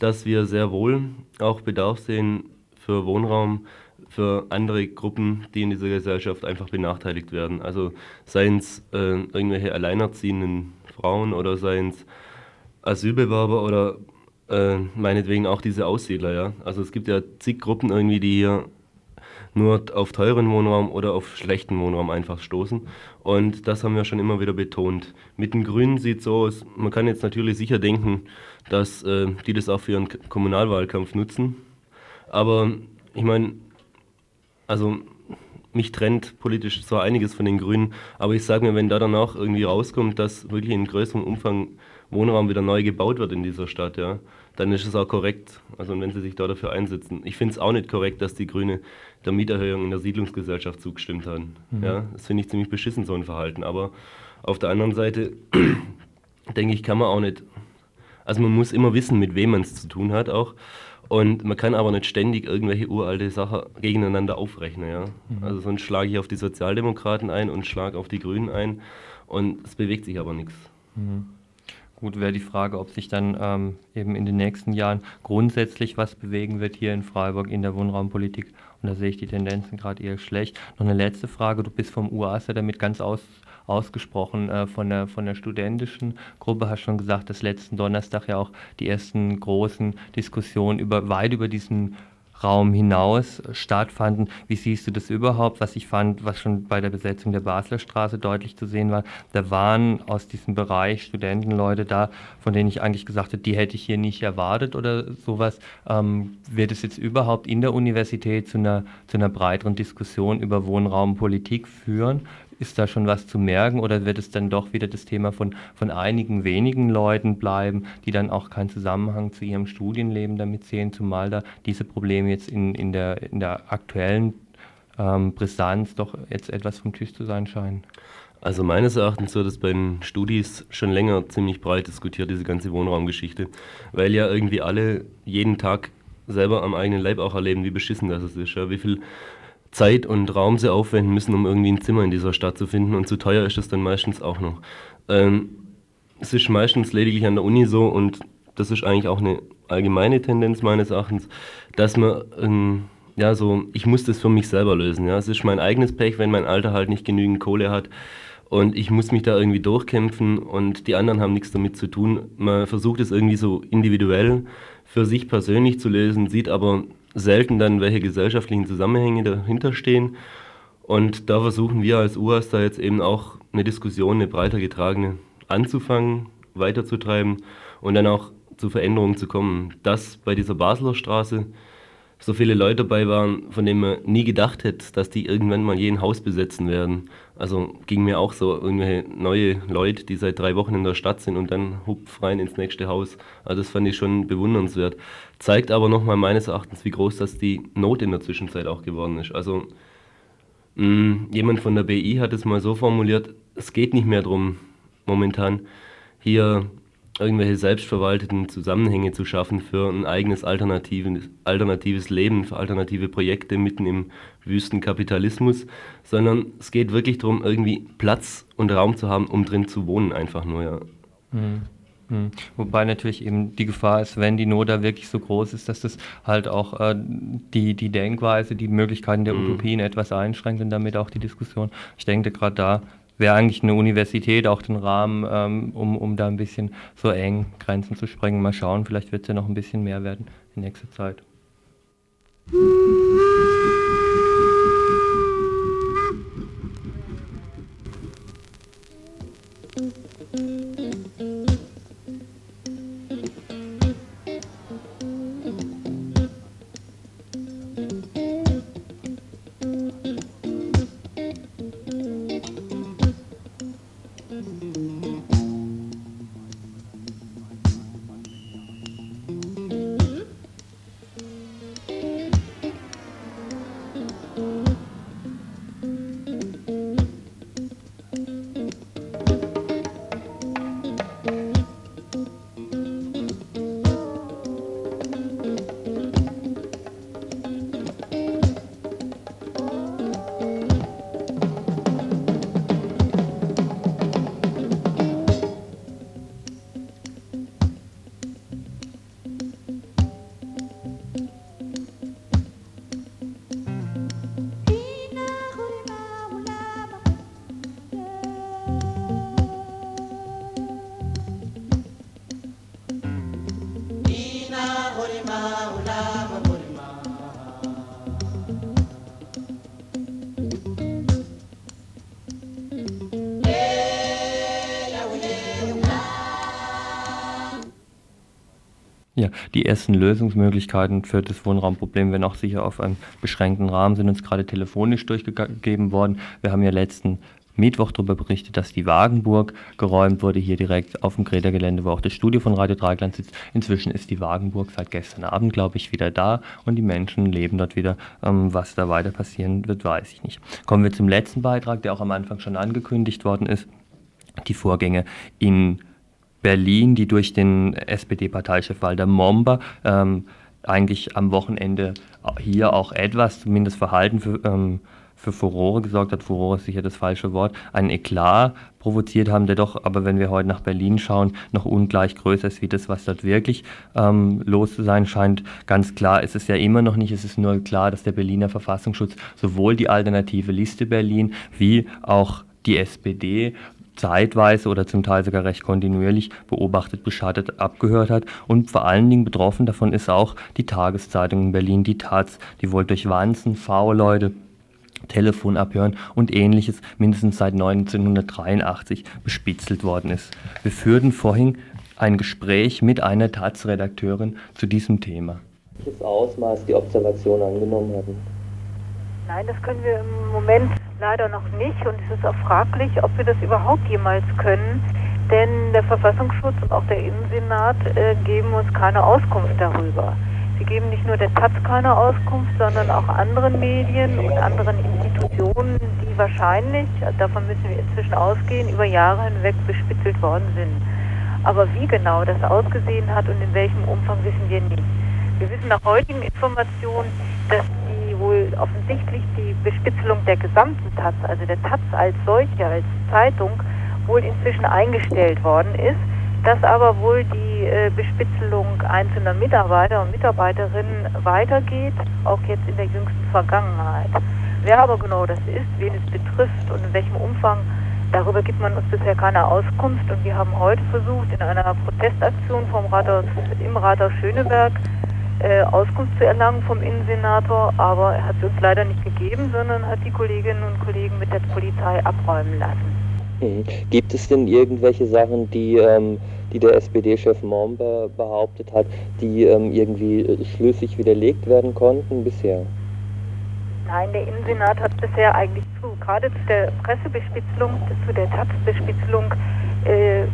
S7: dass wir sehr wohl auch Bedarf sehen für Wohnraum für andere Gruppen, die in dieser Gesellschaft einfach benachteiligt werden. Also seien es äh, irgendwelche alleinerziehenden Frauen oder seien es Asylbewerber oder äh, meinetwegen auch diese Aussiedler. Ja? Also es gibt ja zig Gruppen irgendwie, die hier nur auf teuren Wohnraum oder auf schlechten Wohnraum einfach stoßen. Und das haben wir schon immer wieder betont. Mit den Grünen sieht es so aus, man kann jetzt natürlich sicher denken, dass äh, die das auch für ihren Kommunalwahlkampf nutzen. Aber ich meine, also mich trennt politisch zwar einiges von den Grünen, aber ich sage mir, wenn da dann auch irgendwie rauskommt, dass wirklich in größerem Umfang Wohnraum wieder neu gebaut wird in dieser Stadt, ja, dann ist es auch korrekt. Also wenn sie sich da dafür einsetzen. Ich finde es auch nicht korrekt, dass die Grüne der Mieterhöhung in der Siedlungsgesellschaft zugestimmt haben. Mhm. Ja, das finde ich ziemlich beschissen, so ein Verhalten. Aber auf der anderen Seite *clears throat* denke ich, kann man auch nicht also man muss immer wissen, mit wem man es zu tun hat auch. Und man kann aber nicht ständig irgendwelche uralte Sachen gegeneinander aufrechnen. Ja? Mhm. Also sonst schlage ich auf die Sozialdemokraten ein und schlage auf die Grünen ein. Und es bewegt sich aber nichts.
S1: Mhm. Gut, wäre die Frage, ob sich dann ähm, eben in den nächsten Jahren grundsätzlich was bewegen wird hier in Freiburg in der Wohnraumpolitik. Und da sehe ich die Tendenzen gerade eher schlecht. Noch eine letzte Frage. Du bist vom UASA damit ganz aus, ausgesprochen äh, von, der, von der studentischen Gruppe. Hast schon gesagt, dass letzten Donnerstag ja auch die ersten großen Diskussionen über, weit über diesen Raum hinaus stattfanden. Wie siehst du das überhaupt? Was ich fand, was schon bei der Besetzung der Basler Straße deutlich zu sehen war, da waren aus diesem Bereich Studentenleute da, von denen ich eigentlich gesagt habe, die hätte ich hier nicht erwartet oder sowas. Ähm, wird es jetzt überhaupt in der Universität zu einer, zu einer breiteren Diskussion über Wohnraumpolitik führen? Ist da schon was zu merken oder wird es dann doch wieder das Thema von, von einigen wenigen Leuten bleiben, die dann auch keinen Zusammenhang zu ihrem Studienleben damit sehen, zumal da diese Probleme jetzt in, in, der, in der aktuellen ähm, Brisanz doch jetzt etwas vom Tisch zu sein scheinen?
S7: Also meines Erachtens wird es bei den Studis schon länger ziemlich breit diskutiert, diese ganze Wohnraumgeschichte, weil ja irgendwie alle jeden Tag selber am eigenen Leib auch erleben, wie beschissen das ist, ja, wie viel Zeit und Raum sie aufwenden müssen, um irgendwie ein Zimmer in dieser Stadt zu finden. Und zu teuer ist es dann meistens auch noch. Ähm, es ist meistens lediglich an der Uni so, und das ist eigentlich auch eine allgemeine Tendenz meines Erachtens, dass man, ähm, ja, so, ich muss das für mich selber lösen. Ja. Es ist mein eigenes Pech, wenn mein Alter halt nicht genügend Kohle hat. Und ich muss mich da irgendwie durchkämpfen und die anderen haben nichts damit zu tun. Man versucht es irgendwie so individuell für sich persönlich zu lösen, sieht aber selten dann, welche gesellschaftlichen Zusammenhänge dahinter stehen. Und da versuchen wir als UAS da jetzt eben auch eine Diskussion, eine breiter getragene, anzufangen, weiterzutreiben und dann auch zu Veränderungen zu kommen. Dass bei dieser Basler Straße so viele Leute dabei waren, von denen man nie gedacht hätte, dass die irgendwann mal jeden Haus besetzen werden. Also ging mir auch so irgendwelche neue Leute, die seit drei Wochen in der Stadt sind und dann hupf rein ins nächste Haus. Also das fand ich schon bewundernswert. Zeigt aber nochmal meines Erachtens, wie groß das die Not in der Zwischenzeit auch geworden ist. Also mh, mm, jemand von der BI hat es mal so formuliert, es geht nicht mehr darum, momentan hier irgendwelche selbstverwalteten Zusammenhänge zu schaffen für ein eigenes alternatives, alternatives Leben, für alternative Projekte mitten im wüsten Kapitalismus, sondern es geht wirklich darum, irgendwie Platz und Raum zu haben, um drin zu wohnen, einfach nur, ja.
S1: Mhm. Mhm. Wobei natürlich eben die Gefahr ist, wenn die Not da wirklich so groß ist, dass das halt auch äh, die, die Denkweise, die Möglichkeiten der mhm. Utopien etwas einschränkt und damit auch die Diskussion. Ich denke gerade da wäre eigentlich eine Universität auch den Rahmen, ähm, um, um da ein bisschen so eng Grenzen zu sprengen. Mal schauen, vielleicht wird es ja noch ein bisschen mehr werden in nächster Zeit. Ja, ersten Lösungsmöglichkeiten für das Wohnraumproblem werden auch sicher auf einem beschränkten Rahmen, sind uns gerade telefonisch durchgegeben worden. Wir haben ja letzten Mittwoch darüber berichtet, dass die Wagenburg geräumt wurde, hier direkt auf dem Greta-Gelände, wo auch das Studio von Radio Dreigland sitzt. Inzwischen ist die Wagenburg seit gestern Abend, glaube ich, wieder da und die Menschen leben dort wieder. Ähm, was da weiter passieren wird, weiß ich nicht. Kommen wir zum letzten Beitrag, der auch am Anfang schon angekündigt worden ist. Die Vorgänge in Berlin, die durch den SPD-Parteichef Walter Momber ähm, eigentlich am Wochenende hier auch etwas, zumindest Verhalten für, ähm, für Furore gesorgt hat. Furore ist sicher das falsche Wort. Einen Eklat provoziert haben, der doch, aber wenn wir heute nach Berlin schauen, noch ungleich größer ist wie das, was dort wirklich ähm, los zu sein scheint. Ganz klar ist es ja immer noch nicht. Es ist nur klar, dass der Berliner Verfassungsschutz sowohl die alternative Liste Berlin wie auch die SPD zeitweise oder zum Teil sogar recht kontinuierlich beobachtet, beschattet, abgehört hat. Und vor allen Dingen betroffen davon ist auch die Tageszeitung in Berlin, die Taz, die wohl durch Wanzen, V-Leute, Telefon abhören und ähnliches mindestens seit 1983 bespitzelt worden ist. Wir führten vorhin ein Gespräch mit einer Taz-Redakteurin zu diesem Thema.
S8: Welches Ausmaß die Observation angenommen hatten?
S9: Nein, das können wir im Moment leider noch nicht und es ist auch fraglich, ob wir das überhaupt jemals können, denn der Verfassungsschutz und auch der Innensenat äh, geben uns keine Auskunft darüber. Sie geben nicht nur der Taz keine Auskunft, sondern auch anderen Medien und anderen Institutionen, die wahrscheinlich, davon müssen wir inzwischen ausgehen, über Jahre hinweg bespitzelt worden sind. Aber wie genau das ausgesehen hat und in welchem Umfang wissen wir nicht. Wir wissen nach heutigen Informationen, dass wohl offensichtlich die Bespitzelung der gesamten Taz, also der Taz als solche, als Zeitung, wohl inzwischen eingestellt worden ist, dass aber wohl die äh, Bespitzelung einzelner Mitarbeiter und Mitarbeiterinnen weitergeht, auch jetzt in der jüngsten Vergangenheit. Wer aber genau das ist, wen es betrifft und in welchem Umfang, darüber gibt man uns bisher keine Auskunft und wir haben heute versucht, in einer Protestaktion vom Rathaus, im Rathaus Schöneberg äh, Auskunft zu erlangen vom Innensenator, aber er hat sie uns leider nicht gegeben, sondern hat die Kolleginnen und Kollegen mit der Polizei abräumen lassen.
S8: Mhm. Gibt es denn irgendwelche Sachen, die, ähm, die der SPD-Chef Momber behauptet hat, die ähm, irgendwie äh, schlüssig widerlegt werden konnten bisher?
S9: Nein, der Innensenat hat bisher eigentlich zu, gerade zu der Pressebespitzelung, zu der Taz-Bespitzelung, äh,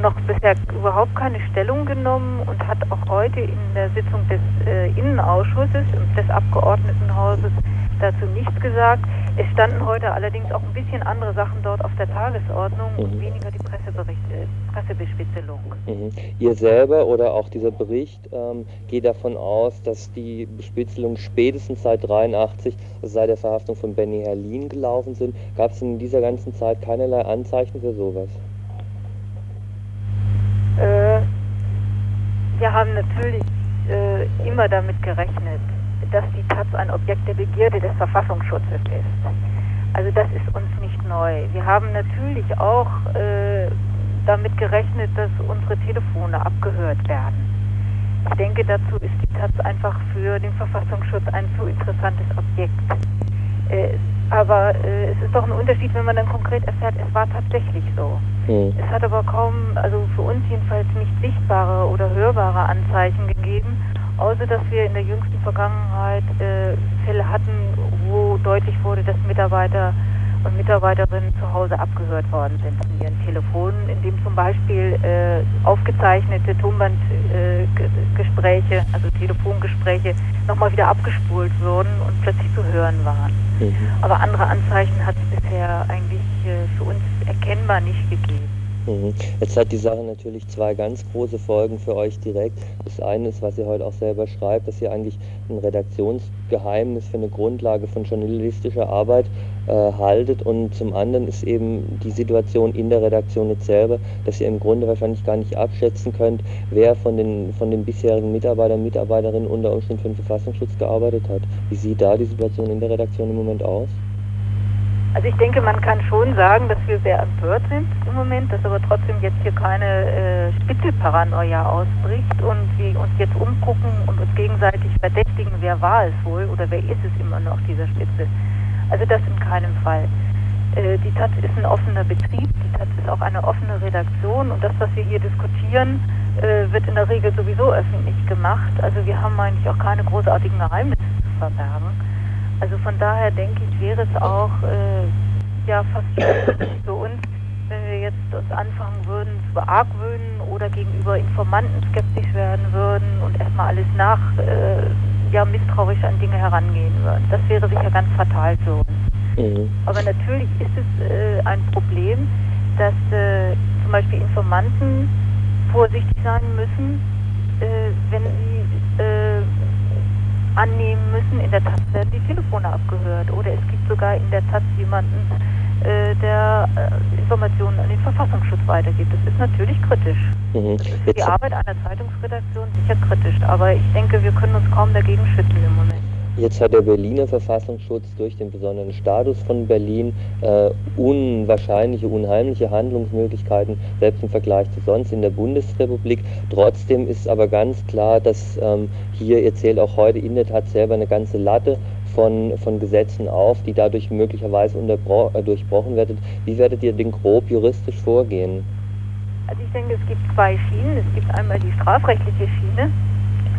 S9: noch bisher überhaupt keine Stellung genommen und hat auch heute in der Sitzung des äh, Innenausschusses und des Abgeordnetenhauses dazu nichts gesagt. Es standen heute allerdings auch ein bisschen andere Sachen dort auf der Tagesordnung mhm. und weniger die Presseberichte, Pressebespitzelung.
S8: Mhm. Ihr selber oder auch dieser Bericht ähm, geht davon aus, dass die Bespitzelung spätestens seit 83, also seit der Verhaftung von Benny Herlin gelaufen sind. Gab es in dieser ganzen Zeit keinerlei Anzeichen für sowas?
S9: Äh, wir haben natürlich äh, immer damit gerechnet, dass die Taz ein Objekt der Begierde des Verfassungsschutzes ist. Also das ist uns nicht neu. Wir haben natürlich auch äh, damit gerechnet, dass unsere Telefone abgehört werden. Ich denke, dazu ist die Taz einfach für den Verfassungsschutz ein zu interessantes Objekt. Äh, aber äh, es ist doch ein Unterschied, wenn man dann konkret erfährt, es war tatsächlich so. Mhm. Es hat aber kaum, also für uns jedenfalls nicht sichtbare oder hörbare Anzeichen gegeben, außer dass wir in der jüngsten Vergangenheit äh, Fälle hatten, wo deutlich wurde, dass Mitarbeiter und Mitarbeiterinnen zu Hause abgehört worden sind an ihren Telefonen, in dem zum Beispiel äh, aufgezeichnete Tonbandgespräche, äh, also Telefongespräche, nochmal wieder abgespult wurden und plötzlich zu hören waren. Mhm. Aber andere Anzeichen hat es bisher eigentlich äh, für uns erkennbar nicht gegeben.
S8: Mhm. Jetzt hat die Sache natürlich zwei ganz große Folgen für euch direkt. Das eine ist, was ihr heute auch selber schreibt, dass ihr eigentlich ein Redaktionsgeheimnis für eine Grundlage von journalistischer Arbeit äh, haltet und zum anderen ist eben die Situation in der Redaktion jetzt selber, dass ihr im Grunde wahrscheinlich gar nicht abschätzen könnt, wer von den, von den bisherigen Mitarbeitern und Mitarbeiterinnen unter Umständen für den Verfassungsschutz gearbeitet hat. Wie sieht da die Situation in der Redaktion im Moment aus?
S9: Also ich denke, man kann schon sagen, dass wir sehr empört sind im Moment, dass aber trotzdem jetzt hier keine äh, Spitzelparanoia ausbricht und wir uns jetzt umgucken und uns gegenseitig verdächtigen, wer war es wohl oder wer ist es immer noch, dieser Spitze. Also das in keinem Fall. Äh, die Taz ist ein offener Betrieb, die Taz ist auch eine offene Redaktion und das, was wir hier diskutieren, äh, wird in der Regel sowieso öffentlich gemacht. Also wir haben eigentlich auch keine großartigen Geheimnisse zu verbergen. Also von daher denke ich, wäre es auch äh, ja fast für uns, wenn wir jetzt uns anfangen würden zu beargwöhnen oder gegenüber Informanten skeptisch werden würden und erstmal alles nach, äh, ja misstrauisch an Dinge herangehen würden. Das wäre sicher ganz fatal für uns. Mhm. Aber natürlich ist es äh, ein Problem, dass äh, zum Beispiel Informanten vorsichtig sein müssen, äh, wenn sie äh, annehmen müssen, in der Taz werden die Telefone abgehört. Oder es gibt sogar in der Taz jemanden, äh, der äh, Informationen an den Verfassungsschutz weitergibt. Das ist natürlich kritisch. Mhm. Das ist für die Arbeit einer Zeitungsredaktion sicher kritisch. Aber ich denke, wir können uns kaum dagegen schützen im Moment.
S8: Jetzt hat der Berliner Verfassungsschutz durch den besonderen Status von Berlin äh, unwahrscheinliche, unheimliche Handlungsmöglichkeiten, selbst im Vergleich zu sonst in der Bundesrepublik. Trotzdem ist aber ganz klar, dass ähm, hier, ihr zählt auch heute in der Tat selber eine ganze Latte von, von Gesetzen auf, die dadurch möglicherweise äh, durchbrochen werden. Wie werdet ihr denn grob juristisch vorgehen?
S9: Also ich denke, es gibt zwei Schienen. Es gibt einmal die strafrechtliche Schiene,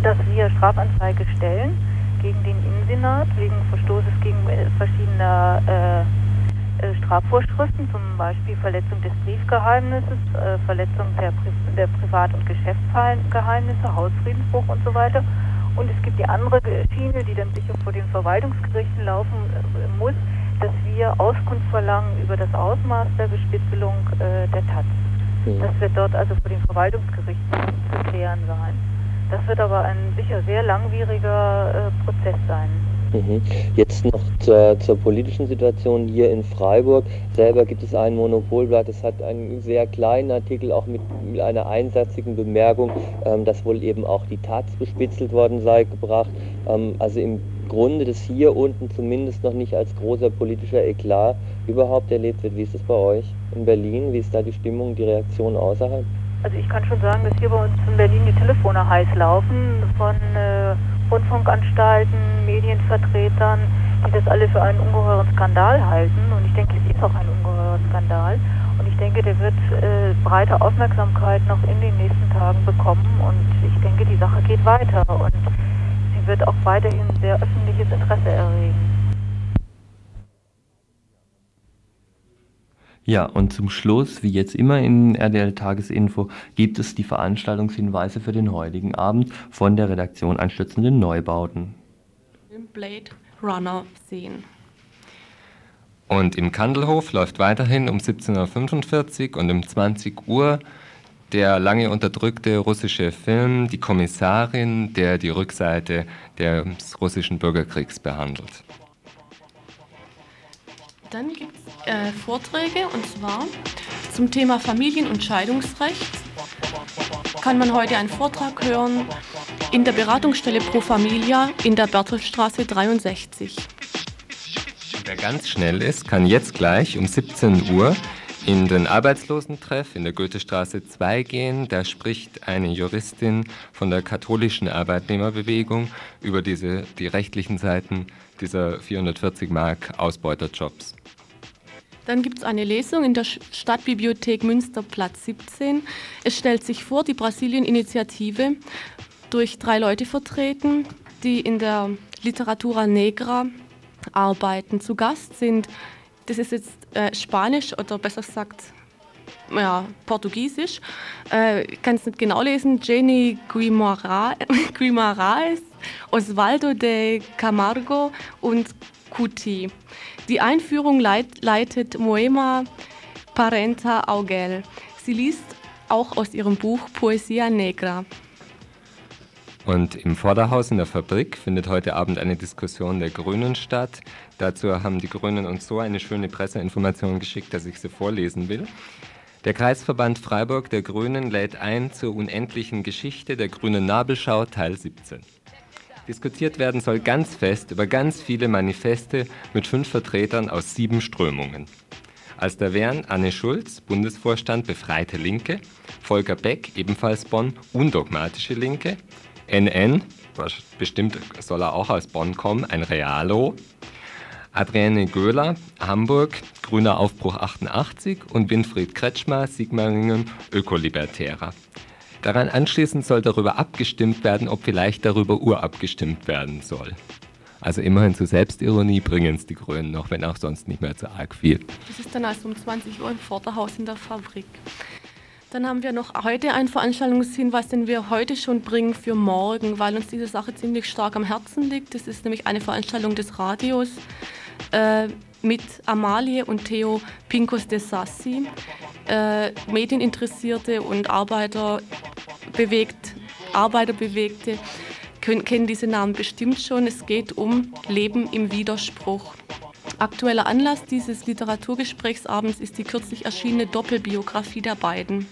S9: dass wir Strafanzeige stellen gegen den Innensenat wegen Verstoßes gegen äh, verschiedener äh, äh, Strafvorschriften, zum Beispiel Verletzung des Briefgeheimnisses, äh, Verletzung der, Pri der Privat- und Geschäftsgeheimnisse, Hausfriedensbruch und so weiter. Und es gibt die andere Schiene, die dann sicher vor den Verwaltungsgerichten laufen äh, muss, dass wir Auskunft verlangen über das Ausmaß der Bespitzelung äh, der Tat. Mhm. Das wird dort also vor den Verwaltungsgerichten zu klären sein. Das wird aber ein sicher sehr langwieriger äh, Prozess sein.
S8: Mhm. Jetzt noch zur, zur, politischen Situation hier in Freiburg. Selber gibt es ein Monopolblatt, das hat einen sehr kleinen Artikel, auch mit einer einsatzigen Bemerkung, ähm, dass wohl eben auch die Taz bespitzelt worden sei, gebracht. Ähm, also im Grunde, dass hier unten zumindest noch nicht als großer politischer Eklat überhaupt erlebt wird. Wie ist es bei euch in Berlin? Wie ist da die Stimmung, die Reaktion außerhalb?
S9: Also ich kann schon sagen, dass hier bei uns in Berlin die Telefone heiß laufen von äh, Rundfunkanstalten, Medienvertretern, die das alle für einen ungeheuren Skandal halten. Und ich denke, es ist auch ein ungeheurer Skandal. Und ich denke, der wird äh, breite Aufmerksamkeit noch in den nächsten Tagen bekommen. Und ich denke, die Sache geht weiter. Und sie wird auch weiterhin sehr öffentliches Interesse erregen.
S1: Ja, und zum Schluss, wie jetzt immer in RDL Tagesinfo, gibt es die Veranstaltungshinweise für den heutigen Abend von der Redaktion Anstützende Neubauten.
S10: Blade Runner sehen.
S11: Und im Kandelhof läuft weiterhin um 17.45 Uhr und um 20 Uhr der lange unterdrückte russische Film Die Kommissarin, der die Rückseite des russischen Bürgerkriegs behandelt.
S10: Dann gibt es äh, Vorträge und zwar zum Thema Familien- und Scheidungsrecht. Kann man heute einen Vortrag hören in der Beratungsstelle Pro Familia in der Bertelsstraße 63.
S11: Wer ganz schnell ist, kann jetzt gleich um 17 Uhr in den Arbeitslosentreff in der Goethestraße 2 gehen. Da spricht eine Juristin von der katholischen Arbeitnehmerbewegung über diese, die rechtlichen Seiten dieser 440 Mark Ausbeuterjobs.
S10: Dann gibt es eine Lesung in der Stadtbibliothek Münster Platz 17. Es stellt sich vor, die Brasilien-Initiative durch drei Leute vertreten, die in der Literatura Negra arbeiten. Zu Gast sind, das ist jetzt äh, Spanisch oder besser gesagt ja, Portugiesisch. Äh, kann es nicht genau lesen. Jenny *laughs* Guimaraes, Osvaldo de Camargo und Cuti. Die Einführung leit, leitet Moema Parenta Augel. Sie liest auch aus ihrem Buch Poesia Negra.
S11: Und im Vorderhaus in der Fabrik findet heute Abend eine Diskussion der Grünen statt. Dazu haben die Grünen uns so eine schöne Presseinformation geschickt, dass ich sie vorlesen will. Der Kreisverband Freiburg der Grünen lädt ein zur unendlichen Geschichte der Grünen Nabelschau Teil 17. Diskutiert werden soll ganz fest über ganz viele Manifeste mit fünf Vertretern aus sieben Strömungen. Als da wären Anne Schulz, Bundesvorstand Befreite Linke, Volker Beck, ebenfalls Bonn, undogmatische Linke, NN, bestimmt soll er auch aus Bonn kommen, ein Realo, Adrienne Göhler, Hamburg, Grüner Aufbruch 88 und Winfried Kretschmer, Sigmaringen, Ökolibertärer. Daran anschließend soll darüber abgestimmt werden, ob vielleicht darüber urabgestimmt werden soll. Also immerhin zur Selbstironie bringen es die Grünen noch, wenn auch sonst nicht mehr zu arg viel.
S10: Das ist dann also um 20 Uhr im Vorderhaus in der Fabrik. Dann haben wir noch heute einen Veranstaltungshinweis, den wir heute schon bringen für morgen, weil uns diese Sache ziemlich stark am Herzen liegt. Das ist nämlich eine Veranstaltung des Radios äh, mit Amalie und Theo Pincos de Sassi äh, Medieninteressierte und Arbeiter bewegt, Arbeiterbewegte können, kennen diese Namen bestimmt schon. Es geht um Leben im Widerspruch. Aktueller Anlass dieses Literaturgesprächsabends ist die kürzlich erschienene Doppelbiografie der beiden.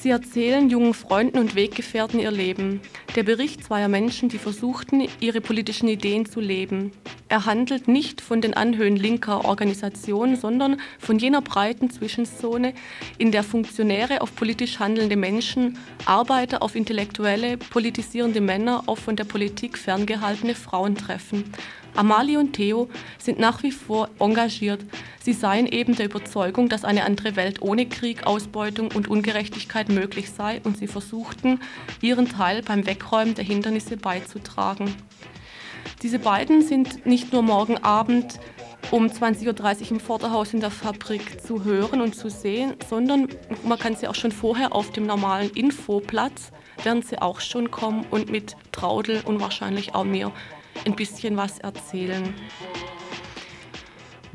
S10: Sie erzählen jungen Freunden und Weggefährten ihr Leben. Der Bericht zweier Menschen, die versuchten, ihre politischen Ideen zu leben. Er handelt nicht von den Anhöhen linker Organisationen, sondern von jener breiten Zwischenzone, in der Funktionäre auf politisch handelnde Menschen, Arbeiter auf intellektuelle, politisierende Männer auf von der Politik ferngehaltene Frauen treffen. Amalie und Theo sind nach wie vor engagiert. Sie seien eben der Überzeugung, dass eine andere Welt ohne Krieg, Ausbeutung und Ungerechtigkeit möglich sei und sie versuchten, ihren Teil beim Wegräumen der Hindernisse beizutragen. Diese beiden sind nicht nur morgen Abend um 20.30 Uhr im Vorderhaus in der Fabrik zu hören und zu sehen, sondern man kann sie auch schon vorher auf dem normalen Infoplatz, werden sie auch schon kommen und mit Traudel und wahrscheinlich auch mir ein bisschen was erzählen.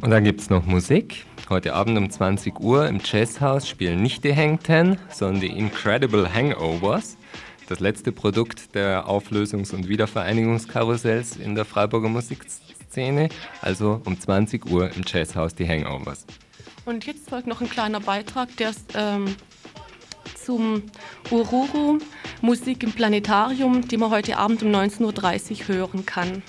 S11: Und dann gibt es noch Musik. Heute Abend um 20 Uhr im Jazzhaus spielen nicht die Hang Ten, sondern die Incredible Hangovers. Das letzte Produkt der Auflösungs- und Wiedervereinigungskarussells in der Freiburger Musikszene. Also um 20 Uhr im Jazzhaus die Hangovers.
S10: Und jetzt folgt noch ein kleiner Beitrag, der ähm, zum Ururu Musik im Planetarium, die man heute Abend um 19.30 Uhr hören kann.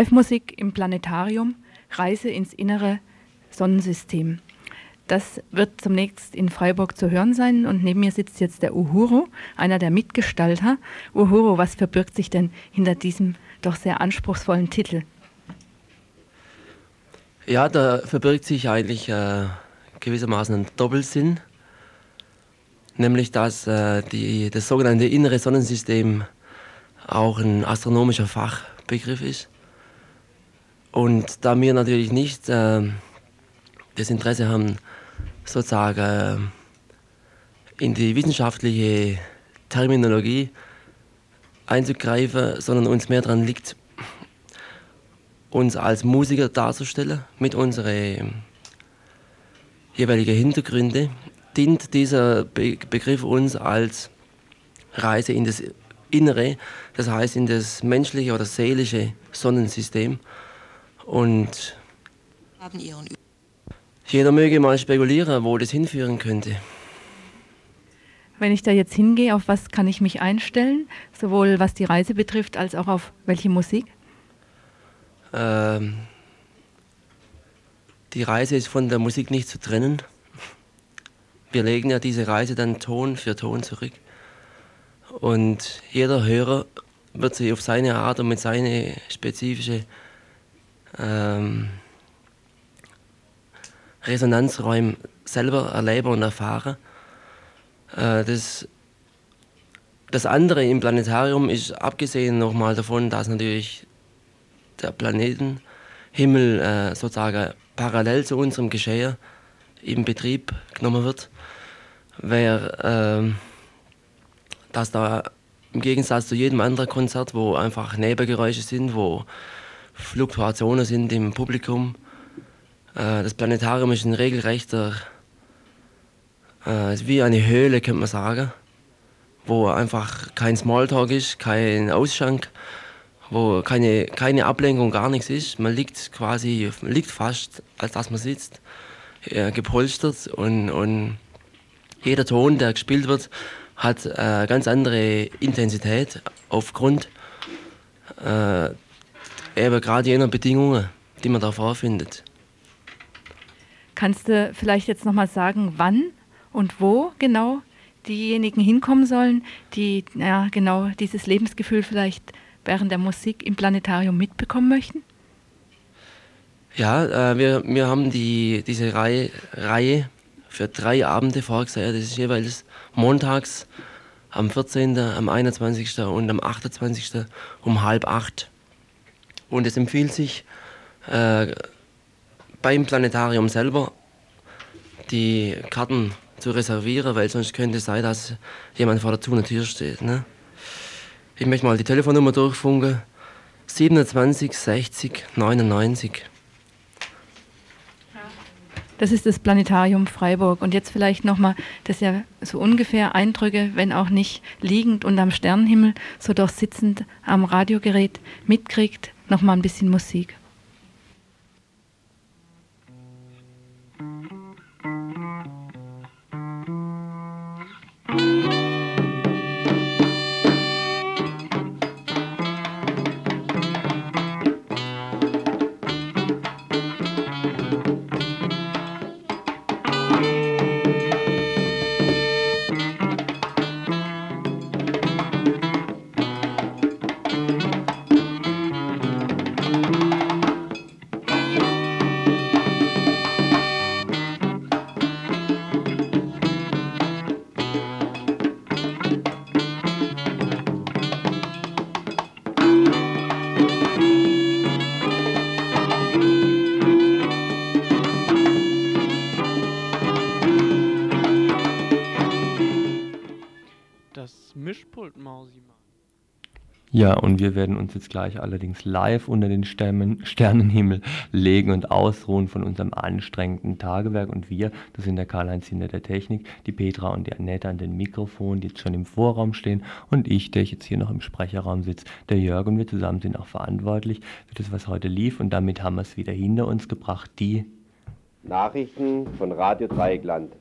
S12: Live-Musik im Planetarium, Reise ins innere Sonnensystem. Das wird zunächst in Freiburg zu hören sein und neben mir sitzt jetzt der Uhuru, einer der Mitgestalter. Uhuru, was verbirgt sich denn hinter diesem doch sehr anspruchsvollen Titel?
S13: Ja, da verbirgt sich eigentlich äh, gewissermaßen ein Doppelsinn, nämlich dass äh, die, das sogenannte innere Sonnensystem auch ein astronomischer Fachbegriff ist und da wir natürlich nicht äh, das Interesse haben, sozusagen äh, in die wissenschaftliche Terminologie einzugreifen, sondern uns mehr daran liegt, uns als Musiker darzustellen mit unseren jeweiligen Hintergründen, dient dieser Be Begriff uns als Reise in das Innere, das heißt in das menschliche oder seelische Sonnensystem. Und jeder möge mal spekulieren, wo das hinführen könnte.
S12: Wenn ich da jetzt hingehe, auf was kann ich mich einstellen, sowohl was die Reise betrifft, als auch auf welche Musik?
S13: Ähm, die Reise ist von der Musik nicht zu trennen. Wir legen ja diese Reise dann Ton für Ton zurück. Und jeder Hörer wird sie auf seine Art und mit seiner spezifischen ähm, Resonanzräumen selber erleben und erfahren. Äh, das, das andere im Planetarium ist abgesehen nochmal davon, dass natürlich der Planetenhimmel äh, sozusagen parallel zu unserem Geschehen in Betrieb genommen wird, wäre, äh, dass da im Gegensatz zu jedem anderen Konzert, wo einfach Nebengeräusche sind, wo Fluktuationen sind im Publikum. Äh, das Planetarium ist ein regelrechter, äh, ist wie eine Höhle, könnte man sagen, wo einfach kein Smalltalk ist, kein Ausschank, wo keine, keine Ablenkung, gar nichts ist. Man liegt quasi, man liegt fast, als dass man sitzt. gepolstert und, und jeder Ton, der gespielt wird, hat äh, ganz andere Intensität aufgrund äh, eben gerade jener Bedingungen, die man da vorfindet.
S12: Kannst du vielleicht jetzt nochmal sagen, wann und wo genau diejenigen hinkommen sollen, die ja, genau dieses Lebensgefühl vielleicht während der Musik im Planetarium mitbekommen möchten?
S13: Ja, äh, wir, wir haben die, diese Reihe, Reihe für drei Abende vorgesehen. Das ist jeweils montags am 14., am 21. und am 28. um halb acht. Und es empfiehlt sich äh, beim Planetarium selber die Karten zu reservieren, weil sonst könnte es sein, dass jemand vor der Tür steht. Ne? Ich möchte mal die Telefonnummer durchfunken. 27 60 99.
S12: Das ist das Planetarium Freiburg. Und jetzt vielleicht nochmal, dass ja so ungefähr Eindrücke, wenn auch nicht liegend und am Sternenhimmel, so doch sitzend am Radiogerät mitkriegt, nochmal ein bisschen Musik.
S1: Ja, und wir werden uns jetzt gleich allerdings live unter den Sternen, Sternenhimmel legen und ausruhen von unserem anstrengenden Tagewerk. Und wir, das sind der Karl-Heinz hinter der Technik, die Petra und die Annette an den Mikrofonen, die jetzt schon im Vorraum stehen und ich, der ich jetzt hier noch im Sprecherraum sitze, der Jörg und wir zusammen sind auch verantwortlich für das, was heute lief. Und damit haben wir es wieder hinter uns gebracht, die
S14: Nachrichten von Radio Dreieckland.